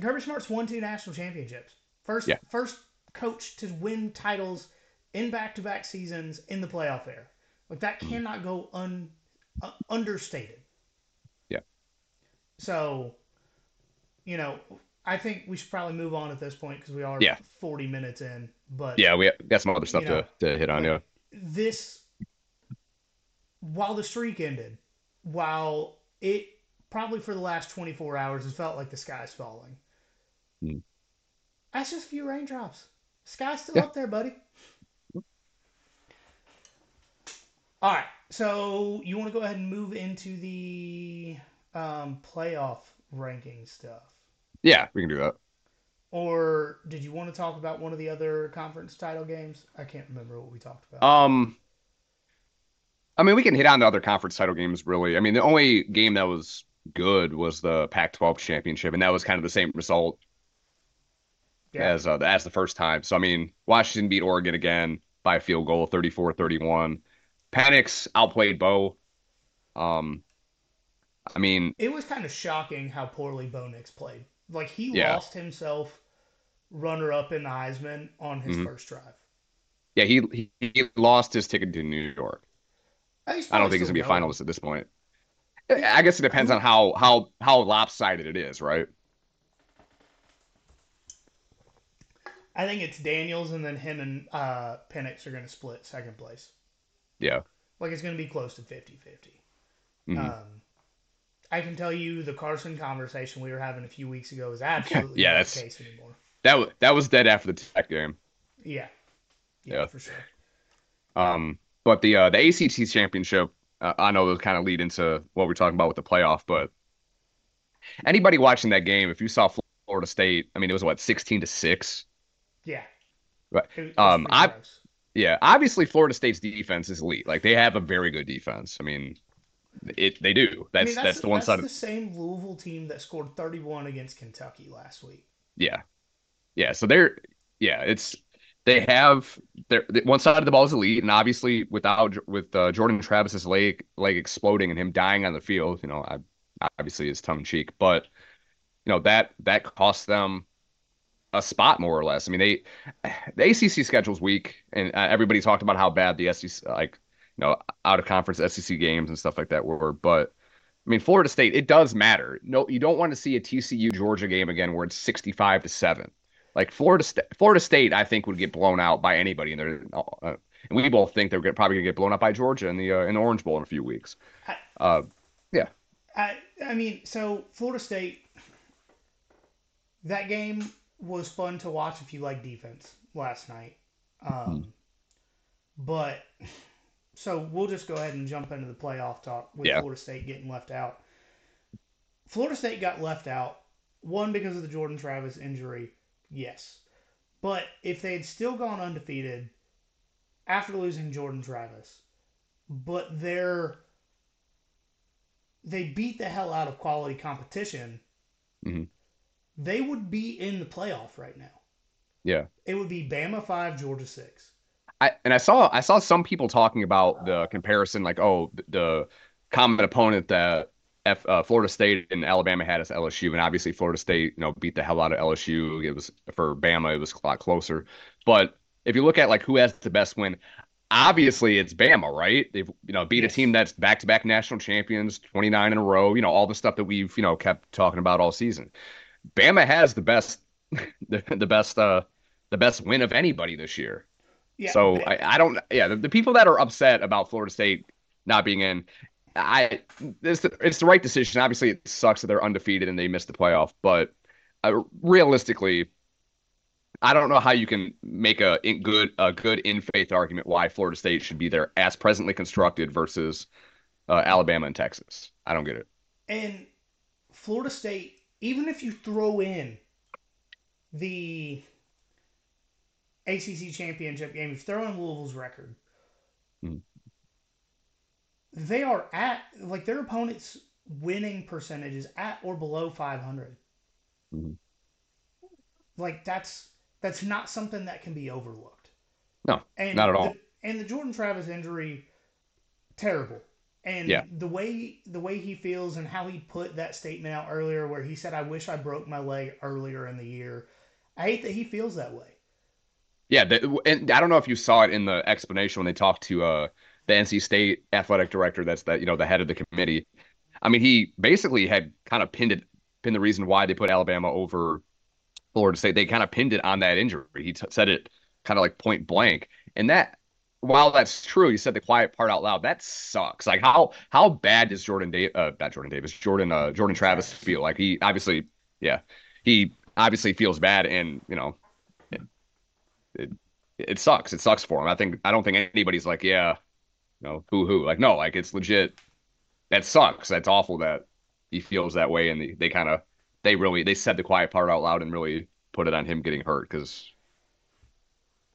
A: Kirby Smart's won two national championships. First,
B: Yeah.
A: first coach to win titles in back-to-back seasons in the playoff era. Like that
B: Mhm.
A: cannot go un uh, understated.
B: Yeah.
A: So, you know, I think we should probably move on at this point because we are
B: Yeah.
A: 40 minutes in. But
B: Yeah, we got some other stuff
A: You know,
B: to, to hit on, yeah.
A: this while the streak ended, while it probably for the last 24 hours it felt like the sky's falling.
B: Hmm.
A: That's just a few raindrops. Sky's still
B: Yeah.
A: up there, buddy. All right, so you want to go ahead and move into the um, playoff ranking stuff,
B: Yeah, we can do that.
A: or did you want to talk about one of the other conference title games? I can't remember what we talked about.
B: Um, I mean, we can hit on the other conference title games, really. I mean, the only game that was good was the Pac-12 championship, and that was kind of the same result
A: yeah.
B: as uh, as the first time. So I mean, Washington beat Oregon again by a field goal, 34-31. Penix outplayed Bo. Um, I mean,
A: It was kind of shocking how poorly Bo Nix played. Like he
B: Yeah.
A: lost himself runner up in the Heisman on his
B: Mhm.
A: first drive.
B: yeah, he he lost his ticket to New York.
A: He's
B: I don't think he's gonna be a finalist at this point. I guess it depends on how how how lopsided it is, right?
A: I think it's Daniels, and then him and uh, Penix are going to split second place.
B: Yeah.
A: Like it's going to be close to 50 50.
B: Mhm.
A: Um, I can tell you the Carson conversation we were having a few weeks ago is absolutely
B: Yeah,
A: not
B: that's-
A: the case anymore.
B: That was that was dead after the Tech game.
A: Yeah. Yeah,
B: Yeah.
A: for sure.
B: Um, but the uh, the ACC championship, uh, I know those kind of lead into what we're talking about with the playoff. But anybody watching that game, if you saw Florida State, I mean, it was what sixteen to six.
A: Yeah.
B: Right.
A: It- it was
B: Um, I-
A: gross.
B: Yeah, obviously Florida State's defense is elite. Like they have a very good defense. I mean, it they do.
A: I
B: That's
A: mean,
B: that's, the one
A: that's
B: side.
A: the
B: Of,
A: same Louisville team that scored 31 against Kentucky last week.
B: yeah, yeah. So they're yeah, it's they have their one side of the ball is elite, and obviously without with uh, Jordan Travis's leg leg exploding and him dying on the field, you know, I, obviously is tongue in cheek, but you know that that cost them a spot more or less. I mean, they the ACC schedule's weak, and uh, everybody talked about how bad the SEC like you know out of conference SEC games and stuff like that were, but. I mean, Florida State, it does matter. No, you don't want to see a TCU Georgia game again where it's 65 to 7. Like Florida State, Florida State, I think would get blown out by anybody, and they're uh, and we both think they're probably gonna get blown out by Georgia in the uh, in the Orange Bowl in a few weeks. Uh,
A: I I mean, so Florida State, that game was fun to watch if you like defense last night. Um, But so we'll just go ahead and jump into the playoff talk with
B: Yeah.
A: Florida State getting left out. Florida State got left out one because of the Jordan Travis injury, yes. But if they had still gone undefeated after losing Jordan Travis, but they're they beat the hell out of quality competition,
B: Mhm.
A: They would be in the playoff right now.
B: yeah,
A: It would be Bama five, Georgia six.
B: I and I saw I saw some people talking about the comparison, like oh the, common opponent that F, uh, Florida State and Alabama had as LSU, and obviously Florida State, you know, beat the hell out of LSU. It was for Bama, it was a lot closer. But if you look at like who has the best win, obviously it's Bama, right? They've you know beat
A: Yes.
B: a team that's back to back national champions, 29 in a row. You know all the stuff that we've you know kept talking about all season. Bama has the best, the, the best, uh, the best win of anybody this year.
A: Yeah.
B: So I, I don't yeah the, the people that are upset about Florida State not being in I it's the, it's the right decision. Obviously it sucks that they're undefeated and they missed the playoff, but uh, realistically I don't know how you can make a in good a good in faith argument why Florida State should be there as presently constructed versus uh, Alabama and Texas. I don't get it.
A: And Florida State, even if you throw in the ACC championship game, if you throw in Louisville's record,
B: Mhm.
A: they are at like their opponents' winning percentage is at or below 500.
B: Mhm.
A: Like that's that's not something that can be overlooked.
B: No,
A: and
B: not at all.
A: The, and the Jordan Travis injury, terrible. And
B: Yeah.
A: the way the way he feels and how he put that statement out earlier, where he said, "I wish I broke my leg earlier in the year." I hate that he feels that way.
B: Yeah, the, and I don't know if you saw it in the explanation when they talked to uh, the NC State athletic director. That's that you know the head of the committee. I mean, he basically had kind of pinned it, pinned the reason why they put Alabama over Florida State. They kind of pinned it on that injury. He t- said it kind of like point blank, and that while that's true, he said the quiet part out loud. That sucks. Like how how bad does Jordan Davis, uh, not Jordan Davis, Jordan uh, Jordan Travis feel? Like he obviously, yeah, he obviously feels bad, and you know, it, it, it sucks. It sucks for him. I think I don't think anybody's like, yeah, you know, boo hoo. Like no, like it's legit. That sucks. That's awful that he feels that way, and they, they kind of they really they said the quiet part out loud and really put it on him getting hurt because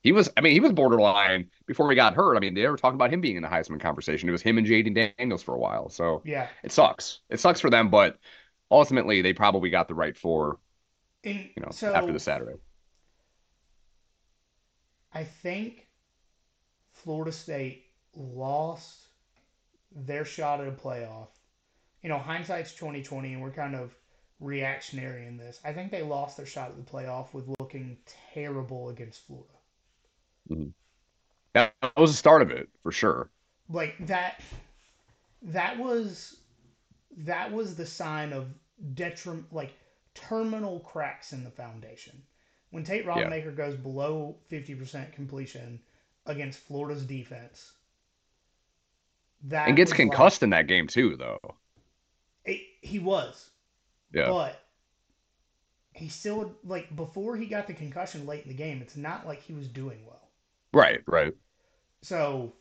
B: he was. I mean, he was borderline before he got hurt. I mean, they were talking about him being in the Heisman conversation. It was him and Jayden Daniels for a while. So
A: Yeah,
B: it sucks. It sucks for them, but ultimately they probably got the right
A: four.
B: you know
A: so
B: after the Saturday.
A: I think Florida State lost their shot at a playoff. You know, hindsight's twenty twenty, and we're kind of reactionary in this. I think they lost their shot at the playoff with looking terrible against Florida. Mm-hmm.
B: That was the start of it for sure.
A: Like that. That was that was the sign of detriment, like terminal cracks in the foundation. when Tate Rodemaker goes below 50% completion against Florida's defense,
B: that and gets concussed like, in that game too, though.
A: It, he was.
B: Yeah.
A: But he still like before he got the concussion late in the game, it's not like he was doing well.
B: Right, right.
A: So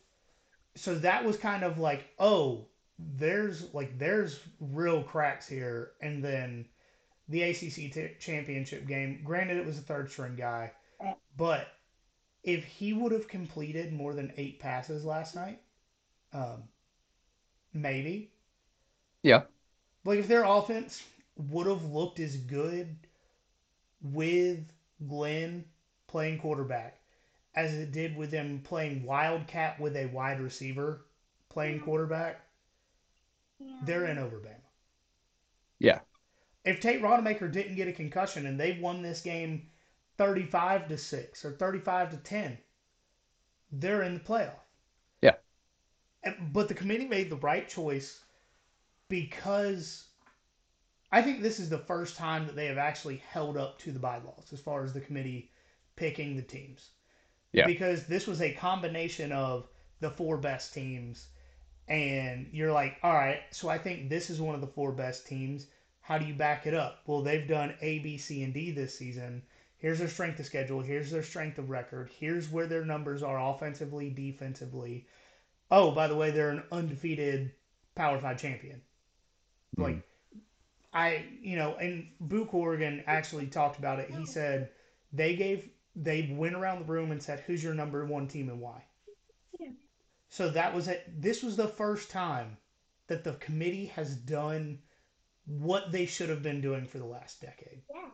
A: so that was kind of like, oh, there's like there's real cracks here and then the ACC t- championship game, granted it was a third string guy, but if he would have completed more than 8 passes last night, um maybe.
B: Yeah.
A: Like if their offense would have looked as good with Glenn playing quarterback as it did with them playing Wildcat with a wide receiver playing quarterback, they're in over Bama.
B: Yeah.
A: If Tate Rodemaker didn't get a concussion and they won this game 35 to 6 or 35 to 10, they're in the playoff.
B: Yeah.
A: But the committee made the right choice because I think this is the first time that they have actually held up to the bylaws as far as the committee picking the teams.
B: Yeah.
A: Because this was a combination of the four best teams, and you're like, all right, so I think this is one of the four best teams. How do you back it up? Well, they've done A, B, C, and D this season. Here's their strength of schedule. Here's their strength of record. Here's where their numbers are offensively, defensively. Oh, by the way, they're an undefeated Power Five champion. Mm-hmm. Like I, you know, and Boo Corrigan actually talked about it. He said they gave, they went around the room and said, "Who's your number one team and why?" Yeah. So that was it. This was the first time that the committee has done what they should have been doing for the last decade.
B: Yeah.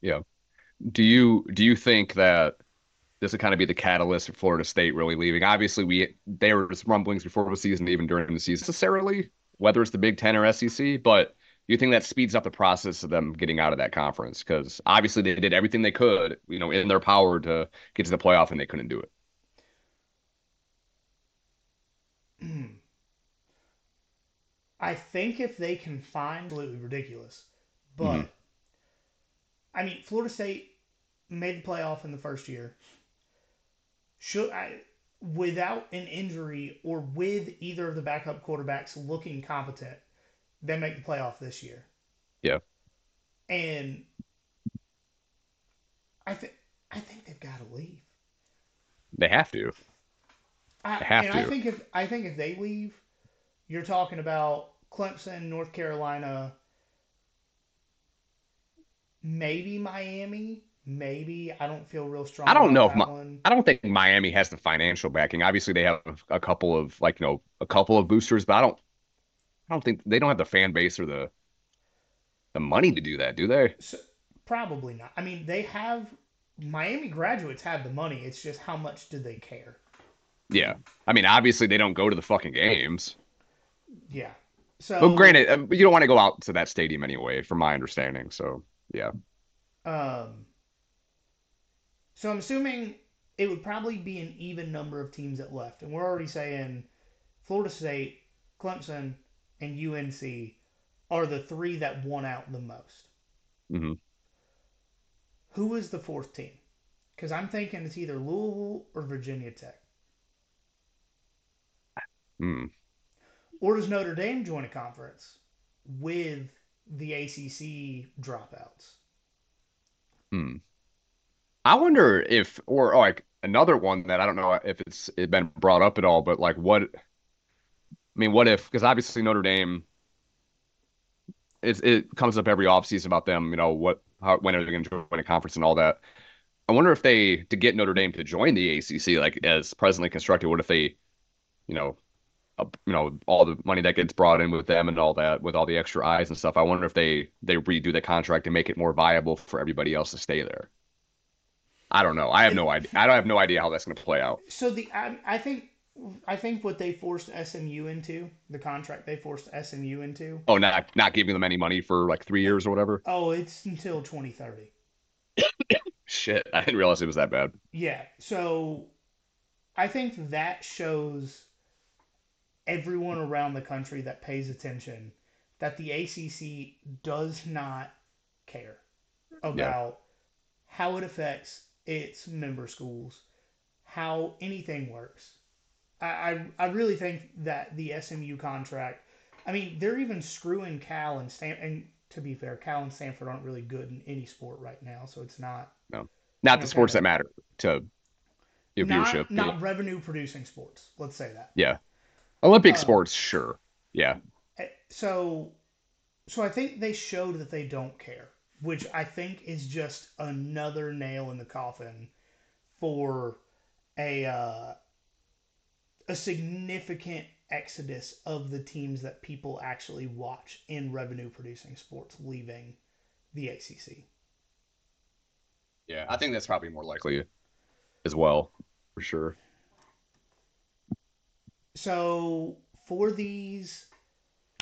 B: Yeah. Do you do you think that this would kind of be the catalyst for Florida State really leaving? Obviously, we there was rumblings before the season, even during the season, necessarily whether it's the Big Ten or SEC, but do you think that speeds up the process of them getting out of that conference? Because obviously they did everything they could, you know, in their power to get to the playoff, and they couldn't do it.
A: I think if they can find absolutely ridiculous, but mm-hmm. I mean, Florida State made the playoff in the first year. Should I, without an injury or with either of the backup quarterbacks looking competent, they make the playoff this year.
B: Yeah.
A: And I think I think they've got to leave.
B: They have to.
A: I,
B: they have
A: and
B: to.
A: I think if I think if they leave, you're talking about Clemson, North Carolina, maybe Miami. Maybe I don't feel real strong.
B: I don't know if my, I don't think Miami has the financial backing. Obviously, they have a couple of like you know a couple of boosters, but I don't I don't think they don't have the fan base or the the money to do that, do they?
A: So, probably not. I mean, they have Miami graduates have the money. It's just how much do they care?
B: Yeah, I mean, obviously they don't go to the fucking games.
A: Yeah. So,
B: but granted, um, you don't want to go out to that stadium anyway, from my understanding. So, yeah.
A: Um. So I'm assuming it would probably be an even number of teams that left, and we're already saying Florida State, Clemson, and UNC are the three that won out the most.
B: Mm-hmm.
A: Who is the fourth team? Because I'm thinking it's either Louisville or Virginia Tech.
B: Hmm.
A: Or does Notre Dame join a conference with the ACC dropouts?
B: Hmm. I wonder if, or like another one that I don't know if it's it been brought up at all, but like what I mean, what if? Because obviously Notre Dame, it it comes up every offseason about them. You know what? How, when are they going to join a conference and all that? I wonder if they to get Notre Dame to join the ACC, like as presently constructed. What if they, you know, uh, you know all the money that gets brought in with them and all that, with all the extra eyes and stuff. I wonder if they they redo the contract and make it more viable for everybody else to stay there. I don't know. I have no idea. I don't have no idea how that's going to play out.
A: So the I, I think I think what they forced SMU into the contract they forced SMU into.
B: Oh, not not giving them any money for like three years or whatever.
A: Oh, it's until twenty thirty.
B: Shit, I didn't realize it was that bad.
A: Yeah, so I think that shows everyone around the country that pays attention that the ACC does not care about yeah. how it affects its member schools, how anything works. I, I, really think that the SMU contract, I mean, they're even screwing Cal and Stan, and to be fair, Cal and Stanford aren't really good in any sport right now, so it's not
B: no, not the sports that matter to your
A: not,
B: viewership.
A: not revenue producing sports. Let's say that.
B: yeah, Olympic
A: Uh,
B: sports, sure. Yeah,
A: Eh, So, so I think they showed that they don't care, which I think is just another nail in the coffin for a uh, a significant exodus of the teams that people actually watch in revenue producing sports leaving the ACC.
B: yeah. I think that's probably more likely as well, for sure.
A: So for these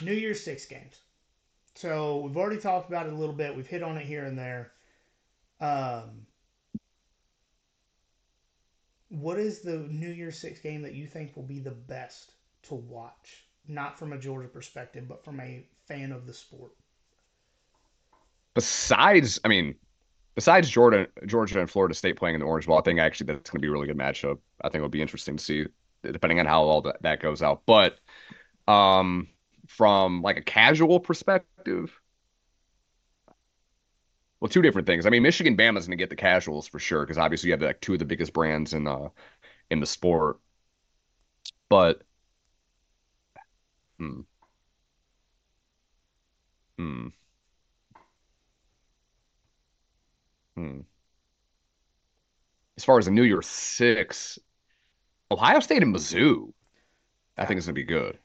A: New Year's Six games, so we've already talked about it a little bit. We've hit on it here and there. Um, what is the New Year's Six game that you think will be the best to watch? Not from a Georgia perspective, but from a fan of the sport.
B: Besides, I mean, besides Georgia, Georgia and Florida State playing in the Orange Bowl, I think actually that's going to be a really good matchup. I think it'll be interesting to see, depending on how all that, that goes out. But um, from like a casual perspective, well, two different things. I mean, Michigan Bama's going to get the casuals for sure because obviously you have like two of the biggest brands in uh in the sport. But hmm, hmm, hmm. As far as the New Year's Six, Ohio State and Mizzou, I think is going to be good.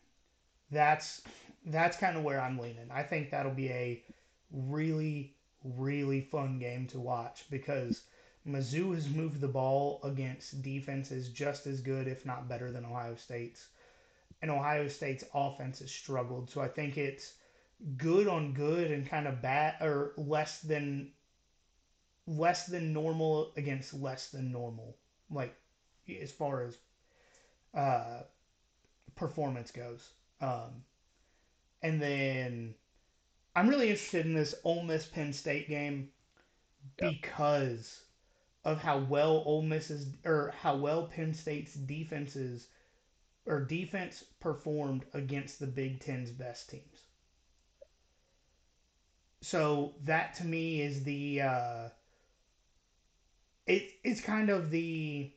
A: That's that's kind of where I'm leaning. I think that'll be a really really fun game to watch because Mizzou has moved the ball against defenses just as good, if not better, than Ohio State's. And Ohio State's offense has struggled. So I think it's good on good and kind of bad or less than less than normal against less than normal. Like as far as uh, performance goes. Um, and then I'm really interested in this Ole Miss Penn State game because of how well Ole Miss is or how well Penn State's defenses or defense performed against the Big Ten's best teams. So that to me is the uh, it, it's kind of the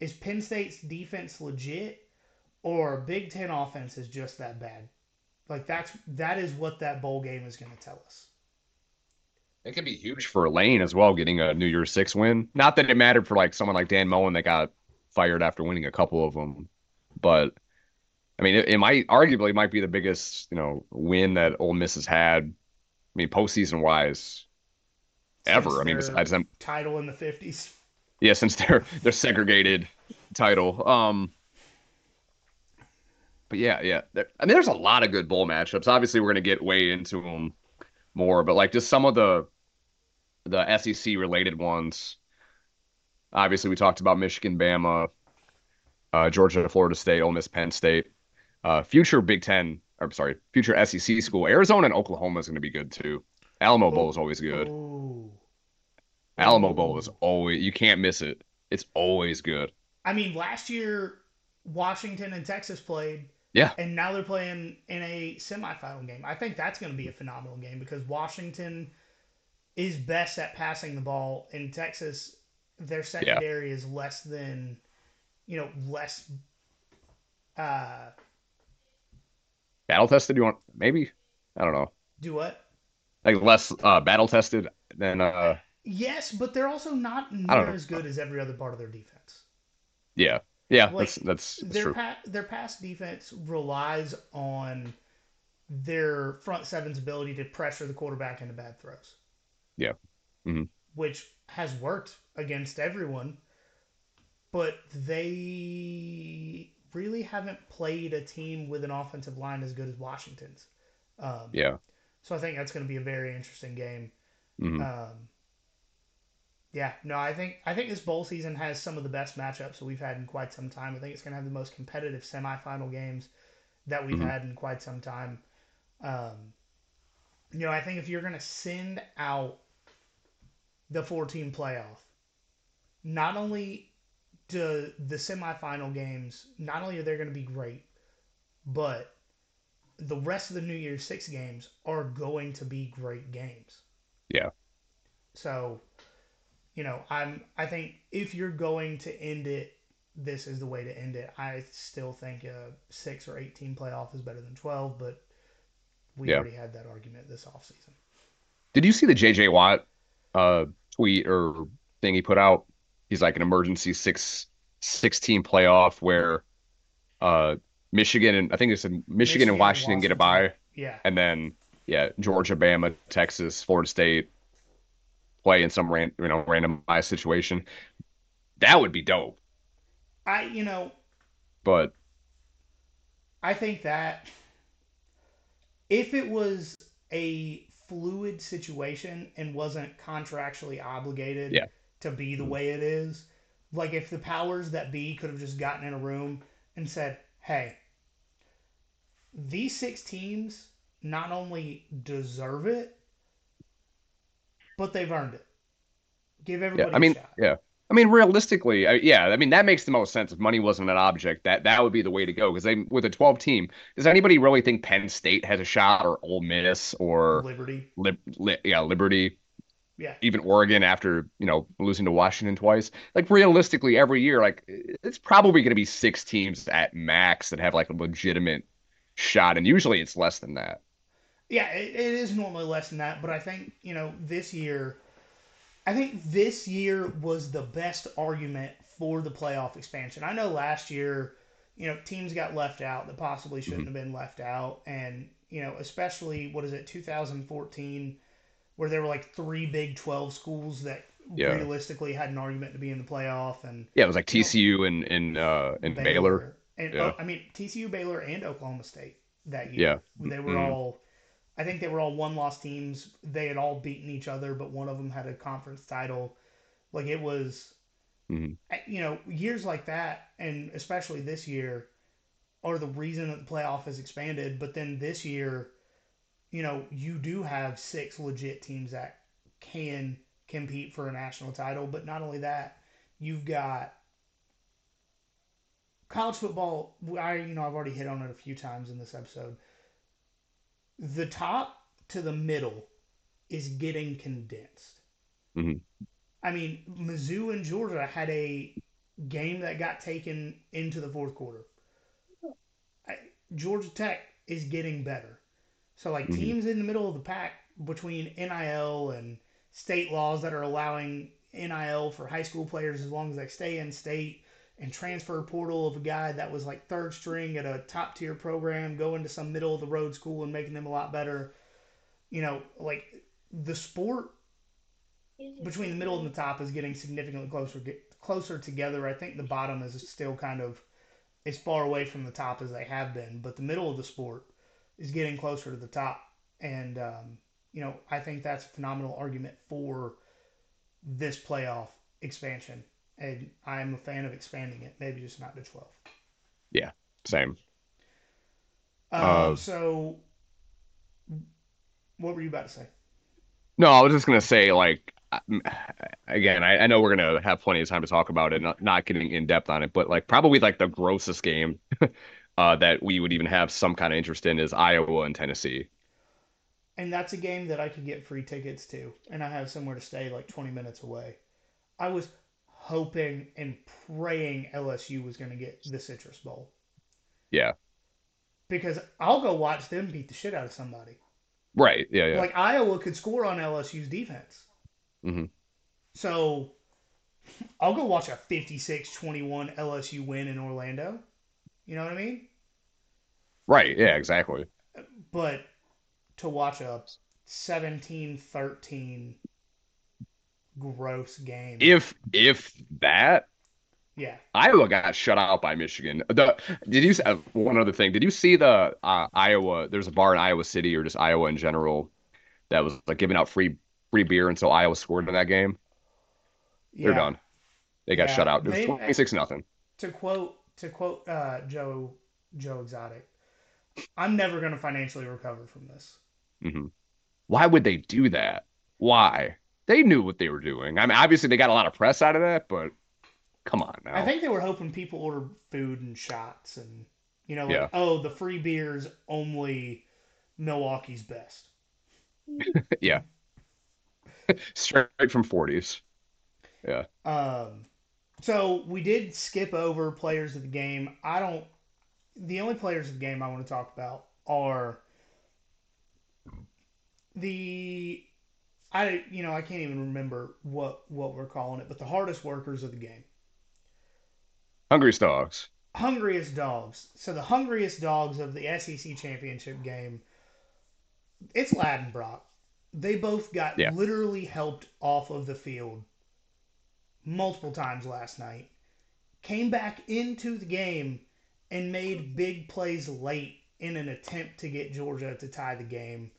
A: is Penn State's defense legit or Big Ten offense is just that bad? Like that's that is what that bowl game is going to tell us.
B: It could be huge for Lane as well, getting a New Year's Six win. Not that it mattered for like someone like Dan Mullen that got fired after winning a couple of them, but I mean, it, it might arguably might be the biggest you know win that Ole Miss has had. I mean, postseason wise, ever.
A: Since
B: I mean, besides them,
A: title in the fifties.
B: yeah, since they're they're segregated title. Um, but yeah, yeah. There, I mean, there's a lot of good bowl matchups. Obviously, we're gonna get way into them more, but like just some of the the SEC related ones. Obviously, we talked about Michigan, Bama, uh, Georgia, Florida State, Ole Miss, Penn State. Uh, future Big Ten, or sorry, future SEC school, Arizona and Oklahoma is going to be good too. Alamo Bowl is always good.
A: Ooh.
B: Alamo Bowl is always you can't miss it. It's always good.
A: I mean, last year Washington and Texas played.
B: Yeah.
A: And now they're playing in a semifinal game. I think that's going to be a phenomenal game because Washington is best at passing the ball, and Texas, their secondary is less than, you know, less. Uh,
B: Battle tested? You want maybe? I don't know.
A: do what?
B: Like less uh, battle tested than uh,
A: Yes, but they're also not near as good as every other part of their defense.
B: yeah, yeah.
A: Like,
B: that's that's, that's
A: their
B: true.
A: pa- their pass defense relies on their front seven's ability to pressure the quarterback into bad throws.
B: Yeah. Mhm.
A: Which has worked against everyone, but they really haven't played a team with an offensive line as good as Washington's. Um,
B: Yeah.
A: So I think that's going to be a very interesting game.
B: hmm
A: Um, yeah, no, I think I think this bowl season has some of the best matchups that we've had in quite some time. I think it's going to have the most competitive semifinal games that we've
B: Mhm.
A: had in quite some time. Um, you know, I think if you're going to send out the 14 playoff, not only do the semifinal games, not only are they going to be great, but the rest of the New Year's Six games are going to be great games.
B: Yeah.
A: So, you know, I'm I think if you're going to end it, this is the way to end it. I still think a six or eight team playoff is better than twelve, but we
B: Yeah.
A: already had that argument this offseason.
B: Did you see the JJ Watt uh tweet or thing he put out? He's like an emergency six sixteen playoff where uh Michigan and I think it said Michigan,
A: Michigan
B: and
A: and
B: Washington get a
A: Washington.
B: bye,
A: Yeah.
B: and then yeah, Georgia, Bama, Texas, Florida State play in some ran, you know randomized situation. That would be dope.
A: I you know,
B: But
A: I think that if it was a fluid situation and wasn't contractually obligated
B: Yeah.
A: to be the way it is, like if the powers that be could have just gotten in a room and said, hey, these six teams not only deserve it, but they've earned it. Give everybody.
B: yeah, I mean
A: a shot.
B: yeah. I mean, realistically, I, yeah, I mean that makes the most sense. If money wasn't an object, that that would be the way to go. Because they, with a 12 team, does anybody really think Penn State has a shot, or Ole Miss, or
A: Liberty.
B: Lib, Li, yeah, Liberty,
A: Yeah.
B: even Oregon after you know losing to Washington twice? Like realistically, every year, like it's probably going to be six teams at max that have like a legitimate shot, and usually it's less than that.
A: Yeah, it, it is normally less than that, but I think, you know, this year, I think this year was the best argument for the playoff expansion. I know last year, you know, teams got left out that possibly shouldn't have been left out. And, you know, especially, what is it, 2014, where there were like three Big 12 schools that
B: Yeah.
A: realistically had an argument to be in the playoff. And
B: Yeah, it was like TCU and and uh, and Baylor.
A: And
B: Yeah.
A: uh, I mean TCU, Baylor, and Oklahoma State that year.
B: Yeah.
A: They were
B: Mhm.
A: all. I think they were all one-loss teams. They had all beaten each other, but one of them had a conference title. Like it was,
B: Mhm.
A: You know, years like that, and especially this year, are the reason that the playoff has expanded. But then this year, you know, you do have six legit teams that can compete for a national title. But not only that, you've got college football. I you know I've already hit on it a few times in this episode. The top to the middle is getting condensed.
B: Mhm.
A: I mean, Mizzou and Georgia had a game that got taken into the fourth quarter. I, Georgia Tech is getting better. So, like,
B: Mhm.
A: teams in the middle of the pack between NIL and state laws that are allowing NIL for high school players as long as they stay in state and transfer portal of a guy that was like third string at a top tier program going to some middle of the road school and making them a lot better. You know, like the sport between the middle and the top is getting significantly closer closer together. I think the bottom is still kind of as far away from the top as they have been, but the middle of the sport is getting closer to the top. And um, you know, I think that's a phenomenal argument for this playoff expansion. And I'm a fan of expanding it, maybe just not to twelve.
B: Yeah, Same.
A: Um,
B: Uh,
A: so, what were you about to say?
B: No, I was just gonna say, like, again, I, I know we're gonna have plenty of time to talk about it, not not getting in depth on it, but like probably like the grossest game uh, that we would even have some kind of interest in is Iowa and Tennessee.
A: And that's a game that I could get free tickets to, and I have somewhere to stay like 20 minutes away. I was hoping and praying LSU was going to get the Citrus Bowl
B: Yeah,
A: because I'll go watch them beat the shit out of somebody.
B: right. Yeah, yeah.
A: Like Iowa could score on LSU's defense.
B: Mhm.
A: So I'll go watch a 56-21 LSU win in Orlando. You know what I mean?
B: Right. Yeah, exactly.
A: But to watch a 17-13 gross game.
B: If if that
A: yeah.
B: Iowa got shut out by Michigan. The did you uh, one other thing? Did you see the uh, Iowa? There's a bar in Iowa City or just Iowa in general that was like giving out free free beer until Iowa scored in that game. They're done. They got
A: Yeah.
B: shut out. It was 26 nothing.
A: to quote to quote uh, Joe Joe Exotic, I'm never going to financially recover from this.
B: Mm-hmm. Why would they do that? Why? They knew what they were doing. I mean, obviously they got a lot of press out of that, but come on now.
A: I think they were hoping people order food and shots and you know, like,
B: Yeah.
A: oh, the free beers only Milwaukee's best.
B: yeah. Straight from 40s. Yeah.
A: Um, so we did skip over players of the game. I don't. The only players of the game I want to talk about are the. I you know I can't even remember what what we're calling it, but the hardest workers of the game.
B: Hungriest dogs.
A: hungriest dogs. So the hungriest dogs of the SEC championship game, it's Ladd and Brock. They both got
B: Yeah.
A: literally helped off of the field multiple times last night. Came back into the game and made big plays late in an attempt to get Georgia to tie the game.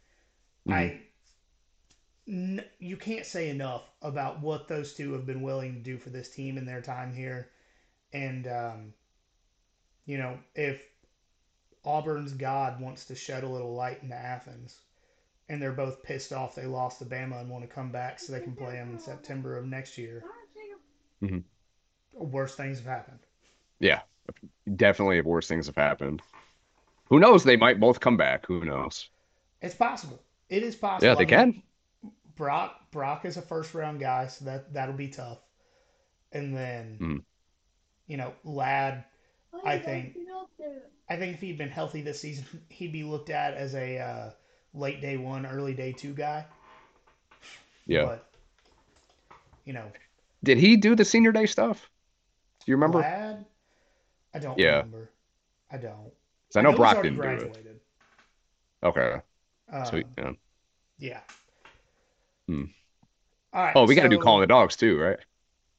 A: I mm-hmm. N- you can't say enough about what those two have been willing to do for this team in their time here. And um, you know, if Auburn's God wants to shed a little light into Athens, and they're both pissed off they lost to Bama and want to come back so they can play them in September of next year,
B: Mhm.
A: worse things have happened.
B: Yeah. Definitely worse things have happened. Who knows? They might both come back. Who knows?
A: It's possible. It is possible.
B: Yeah,
A: I
B: they
A: mean,
B: can.
A: Brock Brock is a first round guy, so that that'll be tough. And then,
B: Mm.
A: you know, Ladd. I think I think if he'd been healthy this season, he'd be looked at as a uh, late day one, early day two guy.
B: Yeah.
A: But you know,
B: Did he do the senior day stuff? Do you remember?
A: Ladd, I don't
B: Yeah.
A: remember. I don't.
B: 'Cause I know
A: he's
B: Brock didn't do it. Okay.
A: Um,
B: Sweet. Yeah.
A: Yeah.
B: Hmm.
A: All right.
B: Oh, we got to do
A: so-
B: calling the dogs too, right?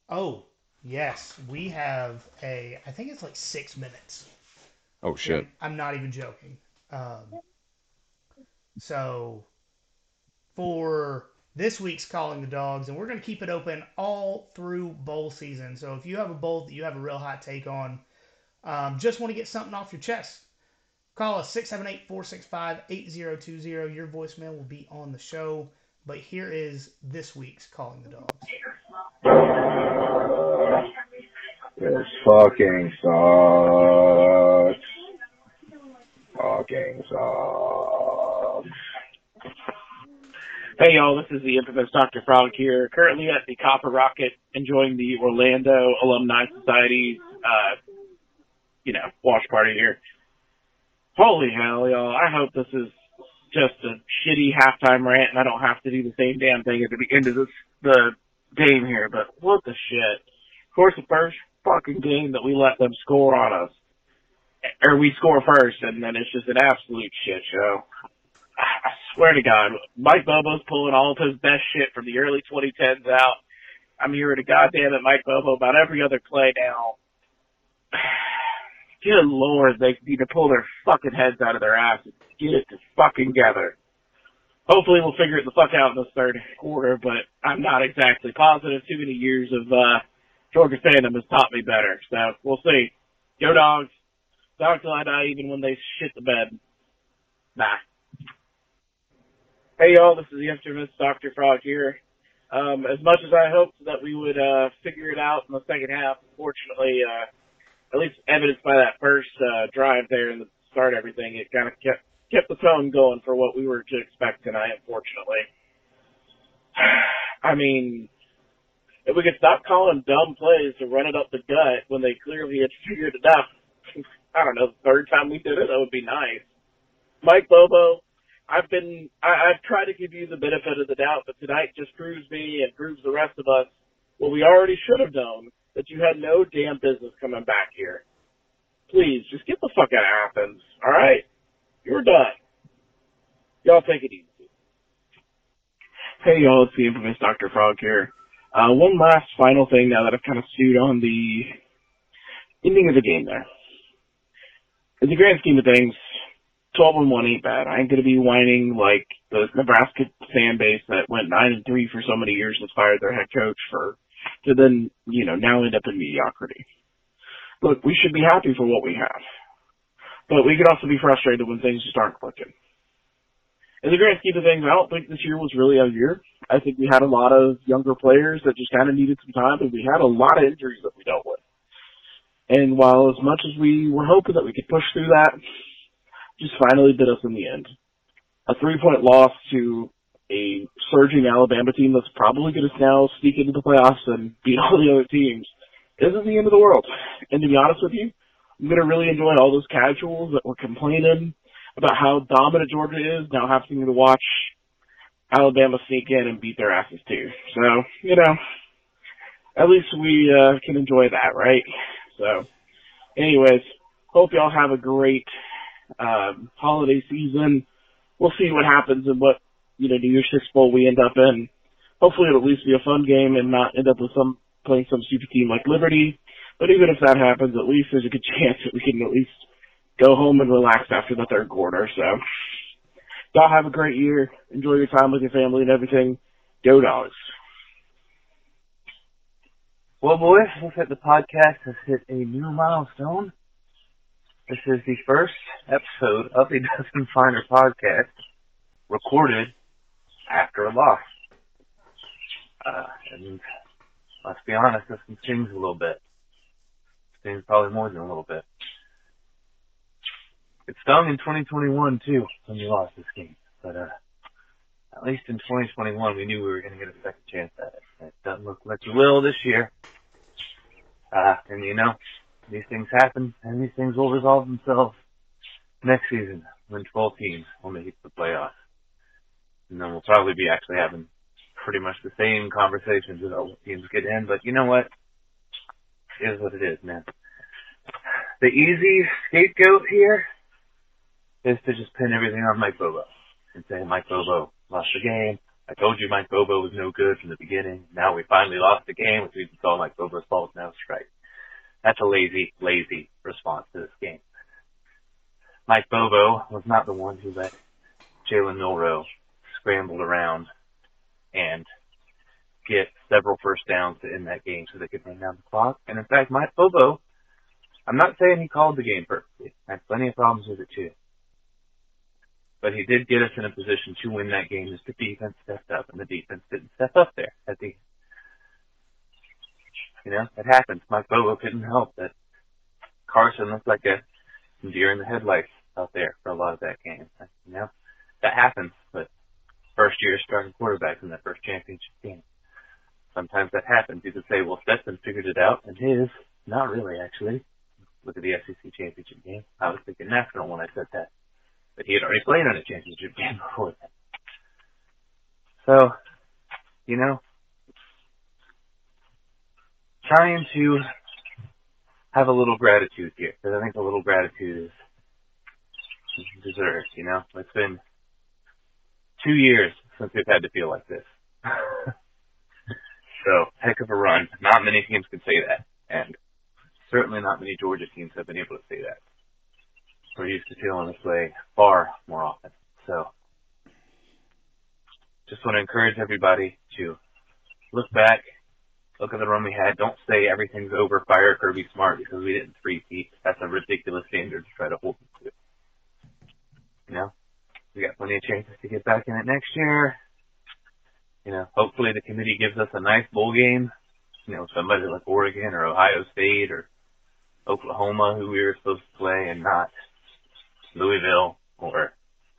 A: Oh, yes. We have a. I think it's like six minutes.
B: Oh shit.
A: I'm, I'm not even joking. Um, so for this week's calling the dogs, and we're going to keep it open all through bowl season. So if you have a bowl that you have a real hot take on, um, just want to get something off your chest, call us 678-465-8020. Your voicemail will be on the show. But here is this week's calling the dogs.
C: This fucking sucks. Fucking sucks.
D: Hey y'all, this is the infamous Dr. Frog here, currently at the Copper Rocket, enjoying the Orlando Alumni Society's, uh, you know, wash party here. Holy hell, y'all, I hope this is just a shitty halftime rant and I don't have to do the same damn thing at the end of this, the game here, but what the shit. Of course, the first fucking game that we let them score on us, or we score first, and then it's just an absolute shit show. I swear to God, Mike Bobo's pulling all of his best shit from the early 2010s out. I'm hearing a goddamn it Mike Bobo about every other play now. Good lord, they need to pull their fucking heads out of their ass and get it to fucking together. Hopefully we'll figure it the fuck out in this third quarter, but I'm not exactly positive. Too many years of, uh, Georgia fandom has taught me better, so we'll see. Go dogs. Dogs till I die even when they shit the bed. Bye. Hey y'all, this is the infamous Dr. Frog here. Um, as much as I hoped that we would, uh, figure it out in the second half, unfortunately, uh, at least evidenced by that first, uh, drive there in the start everything, it kind of kept, kept the tone going for what we were to expect tonight, unfortunately. I mean, if we could stop calling dumb plays to run it up the gut when they clearly had figured it out, I don't know, the third time we did it, that would be nice. Mike Bobo, I've been, I, I've tried to give you the benefit of the doubt, but tonight just proves me and proves the rest of us what we already should have known, that you had no damn business coming back here. Please, just get the fuck out of Athens, alright? You're done. Y'all take it easy. Hey y'all, it's the infamous Dr. Frog here. Uh, one last final thing now that I've kind of stewed on the ending of the game there. In the grand scheme of things, 12 and 1 ain't bad. I ain't gonna be whining like the Nebraska fan base that went 9 and 3 for so many years and fired their head coach for, to then, you know, now end up in mediocrity. Look, we should be happy for what we have. But we could also be frustrated when things just aren't clicking. in the grand scheme of things, I don't think this year was really our year. I think we had a lot of younger players that just kind of needed some time, and we had a lot of injuries that we dealt with. And while as much as we were hoping that we could push through that, just finally bit us in the end. A three point loss to a surging Alabama team that's probably going to now sneak into the playoffs and beat all the other teams isn't the end of the world. And to be honest with you, I'm going to really enjoy all those casuals that were complaining about how dominant Georgia is now having to watch Alabama sneak in and beat their asses too. So, you know, at least we uh, can enjoy that, right? So, anyways, hope y'all have a great um, holiday season. We'll see what happens and what you know New Year's Six Bowl we end up in. Hopefully, it'll at least be a fun game and not end up with some playing some super team like Liberty. But even if that happens, at least there's a good chance that we can at least go home and relax after the third quarter. So, y'all have a great year. Enjoy your time with your family and everything. Go dogs.
E: Well, boys, looks like the podcast has hit a new milestone. This is the first episode of the Nothin' Finer podcast recorded after a loss. Uh, and let's be honest, this stings a little bit. Stings probably more than a little bit. It stung in 2021 too when we lost this game, but uh, at least in 2021 we knew we were going to get a second chance at it. It doesn't look like we will this year. Uh, and you know, these things happen and these things will resolve themselves next season when 12 teams will make the playoffs. And then we'll probably be actually having pretty much the same conversations about what teams get in, but you know what? Is what it is, man. The easy scapegoat here is to just pin everything on Mike Bobo and say Mike Bobo lost the game. I told you Mike Bobo was no good from the beginning. Now we finally lost the game, which means it's all Mike Bobo's fault. Now it's right. That's a lazy, lazy response to this game. Mike Bobo was not the one who let Jalen Milroe scramble around and get several first downs to end that game so they could run down the clock. And in fact, Mike Bobo, I'm not saying he called the game perfectly. I had plenty of problems with it too. But he did get us in a position to win that game as the defense stepped up and the defense didn't step up there at the you know, it happens. Mike Bobo couldn't help that Carson looked like a deer in the headlights out there for a lot of that game. You know, that happens, but first year starting quarterback in that first championship game. Sometimes that happens. You could say, well, Stetson figured it out, and his, not really, actually. Look at the SEC championship game. I was thinking national when I said that. But he had already played on a championship game before that. So, you know, trying to have a little gratitude here, because I think a little gratitude is deserved, you know? It's been two years since we've had to feel like this. so, heck of a run. Not many teams can say that, and certainly not many Georgia teams have been able to say that. We're used to feeling this way far more often. So, just want to encourage everybody to look back, look at the run we had. Don't say everything's over, fire Kirby Smart because we didn't three-peat. That's a ridiculous standard to try to hold them to. You know, we got plenty of chances to get back in it next year. You know, hopefully the committee gives us a nice bowl game. You know, somebody like Oregon or Ohio State or Oklahoma who we were supposed to play and not Louisville or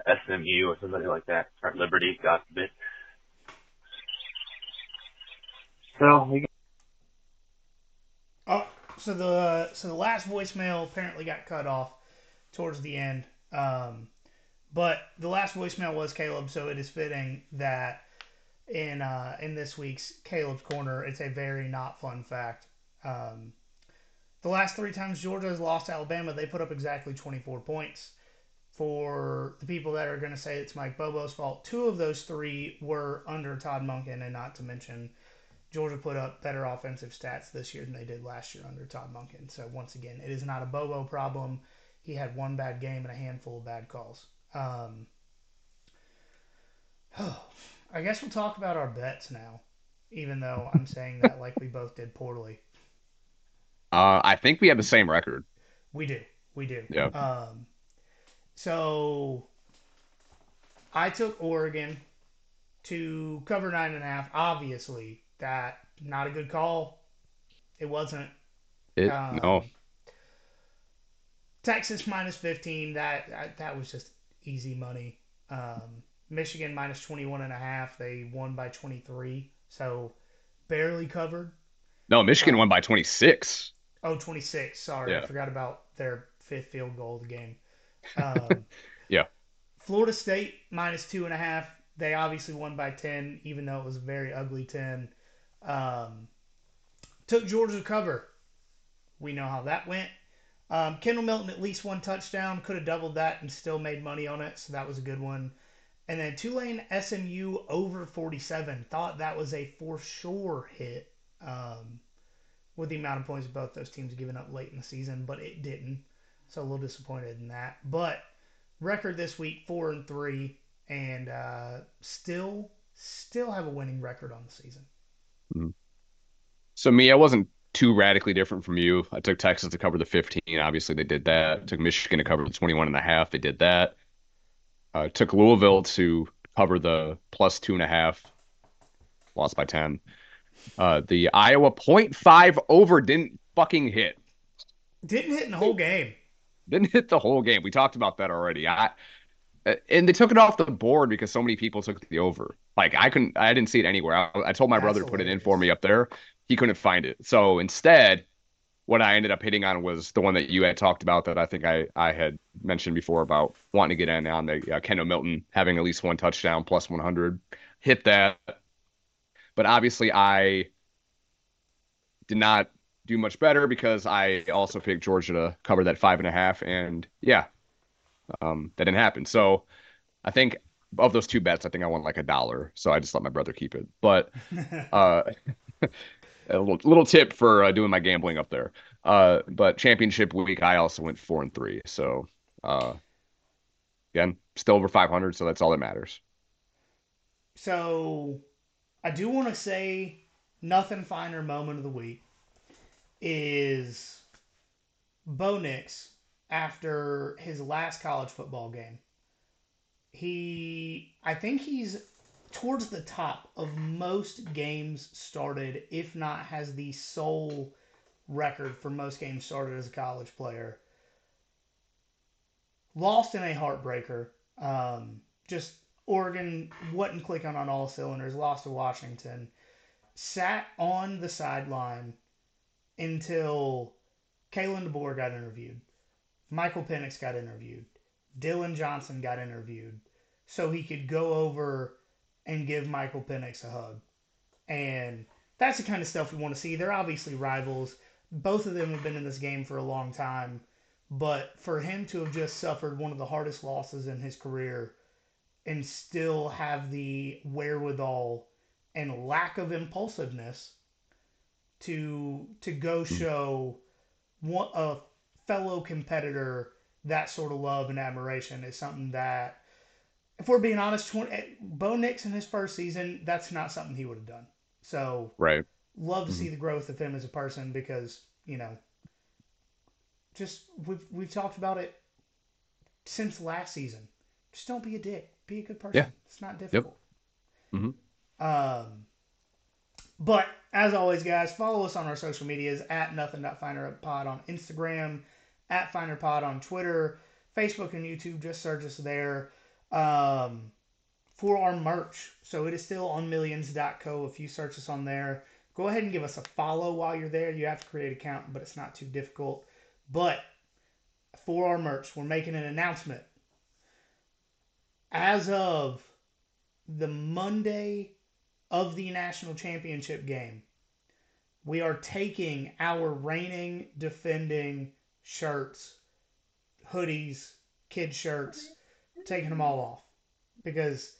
E: SMU or somebody like that, or Liberty, God forbid. So we.
A: Oh, so the so the last voicemail apparently got cut off towards the end. Um, but the last voicemail was Caleb, so it is fitting that in uh, in this week's Caleb's Corner, it's a very not fun fact. Um, the last three times Georgia has lost to Alabama, they put up exactly 24 points. For the people that are going to say it's Mike Bobo's fault, two of those three were under Todd Monken, and not to mention Georgia put up better offensive stats this year than they did last year under Todd Monken. So once again, it is not a Bobo problem. He had one bad game and a handful of bad calls. Um, oh, I guess we'll talk about our bets now, even though I'm saying that like we both did poorly.
B: Uh, I think we have the same record.
A: We do. We do.
B: Yeah.
A: Um, so I took Oregon to cover nine and a half. Obviously, that not a good call. It wasn't.
B: It
A: Um,
B: no.
A: Texas minus 15, that, that that was just easy money. Um, Michigan minus 21 and a half, they won by 23, so barely covered.
B: No, Michigan won by 26.
A: Oh, 26, sorry. I forgot about their fifth field goal of the game. Um,
B: Yeah.
A: Florida State minus two and a half. They obviously won by 10, even though it was a very ugly 10. Um, took Georgia to cover. We know how that went. Um, Kendall Milton at least one touchdown, could have doubled that and still made money on it, so that was a good one. And then Tulane SMU over 47. Thought that was a for sure hit um, with the amount of points both those teams given up late in the season, but it didn't. So a little disappointed in that. But record this week four and three, and uh, still still have a winning record on the season.
B: So me, I wasn't too radically different from you. I took Texas to cover the 15. Obviously, they did that. Took Michigan to cover the 21 and a half. They did that. Uh, took Louisville to cover the plus two and a half. Lost by 10. Uh, the Iowa 0.5 over didn't fucking hit.
A: Didn't hit in the whole game.
B: Didn't hit the whole game. We talked about that already. I uh, and they took it off the board because so many people took the over. Like I couldn't, I didn't see it anywhere. I, I told my
A: That's
B: brother to put it in for me up there. He couldn't find it. So instead, what I ended up hitting on was the one that you had talked about that I think I I had mentioned before about wanting to get in on the uh, Kendall Milton having at least one touchdown plus 100. Hit that, but obviously I did not do much better because I also picked Georgia to cover that five and a half, and yeah, um, that didn't happen. So I think of those two bets, I think I won like a dollar. So I just let my brother keep it. But uh, a little, little tip for uh, doing my gambling up there. Uh, but championship week, I also went four and three. So uh, again, still over 500. So that's all that matters.
A: So I do want to say nothing finer moment of the week is Bo Nix after his last college football game. He, I think he's towards the top of most games started, if not has the sole record for most games started as a college player. Lost in a heartbreaker. Um, just Oregon wasn't clicking on all cylinders, lost to Washington, sat on the sideline until Kalen DeBoer got interviewed, Michael Penix got interviewed, Dillon Johnson got interviewed, so he could go over and give Michael Penix a hug. And that's the kind of stuff we want to see. They're obviously rivals. Both of them have been in this game for a long time. But for him to have just suffered one of the hardest losses in his career and still have the wherewithal and lack of impulsiveness to to go hmm. show one, a fellow competitor that sort of love and admiration is something that, if we're being honest, 20, Bo Nix in his first season, that's not something he would have done. So
B: Right.
A: love to see the growth of him as a person because you know, just we've we've talked about it since last season. Just don't be a dick. Be a good person.
B: Yeah.
A: It's not difficult.
B: mm-hmm
A: Um, but as always, guys, follow us on our social medias at nothing.finerpod on Instagram, at finerpod on Twitter, Facebook, and YouTube. Just search us there. Um, for our merch. So it is still on millions.co. If you search us on there, go ahead and give us a follow while you're there. You have to create an account, but it's not too difficult. But for our merch, we're making an announcement. As of the Monday of the national championship game, we are taking our reigning, defending shirts, hoodies, kid shirts, taking them all off because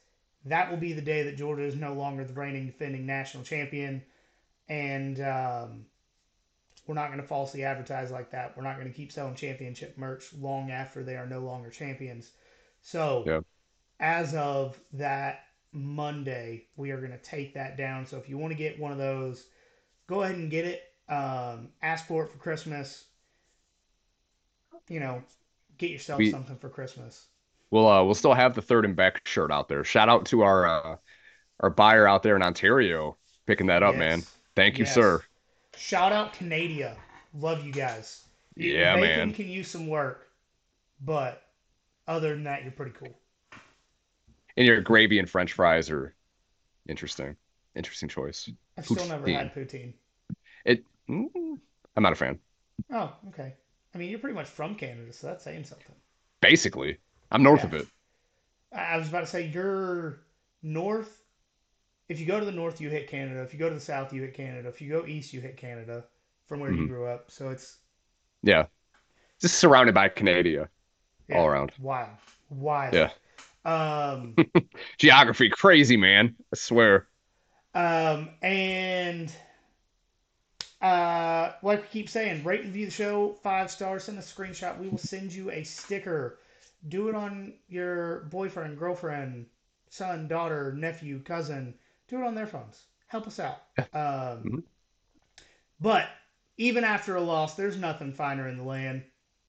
A: that will be the day that Georgia is no longer the reigning defending national champion. And um, we're not going to falsely advertise like that. We're not going to keep selling championship merch long after they are no longer champions. So,
B: Yeah.
A: as of that Monday, we are going to take that down. So, if you want to get one of those, go ahead and get it. Um, ask for it for Christmas. You know, get yourself
B: We-
A: something for Christmas.
B: We'll uh, we'll still have the third and back shirt out there. Shout out to our uh, our buyer out there in Ontario picking that up,
A: Yes.
B: man. Thank you,
A: Yes.
B: sir.
A: Shout out Canada. Love you guys.
B: Yeah,
A: bacon
B: man.
A: can use some work, but other than that, you're pretty cool.
B: And your gravy and French fries are interesting. Interesting choice.
A: I've still never had poutine.
B: It. mm, I'm not a fan.
A: Oh, okay. I mean, you're pretty much from Canada, so that's saying something.
B: Basically, I'm north
A: Yeah.
B: of it.
A: I was about to say you're north. If you go to the north, you hit Canada. If you go to the south, you hit Canada. If you go east, you hit Canada from where you
B: Mhm.
A: grew up. So it's
B: Yeah, just surrounded by Canada
A: yeah,
B: all around.
A: wild, wild.
B: Yeah.
A: Um,
B: Geography, crazy man. I swear.
A: um, and uh, like we keep saying, rate and review the show five stars. Send a screenshot. We will send you a sticker. Do it on your boyfriend, girlfriend, son, daughter, nephew, cousin. Do it on their phones. Help us out. Um,
B: Mhm.
A: But even after a loss, there's nothing finer in the land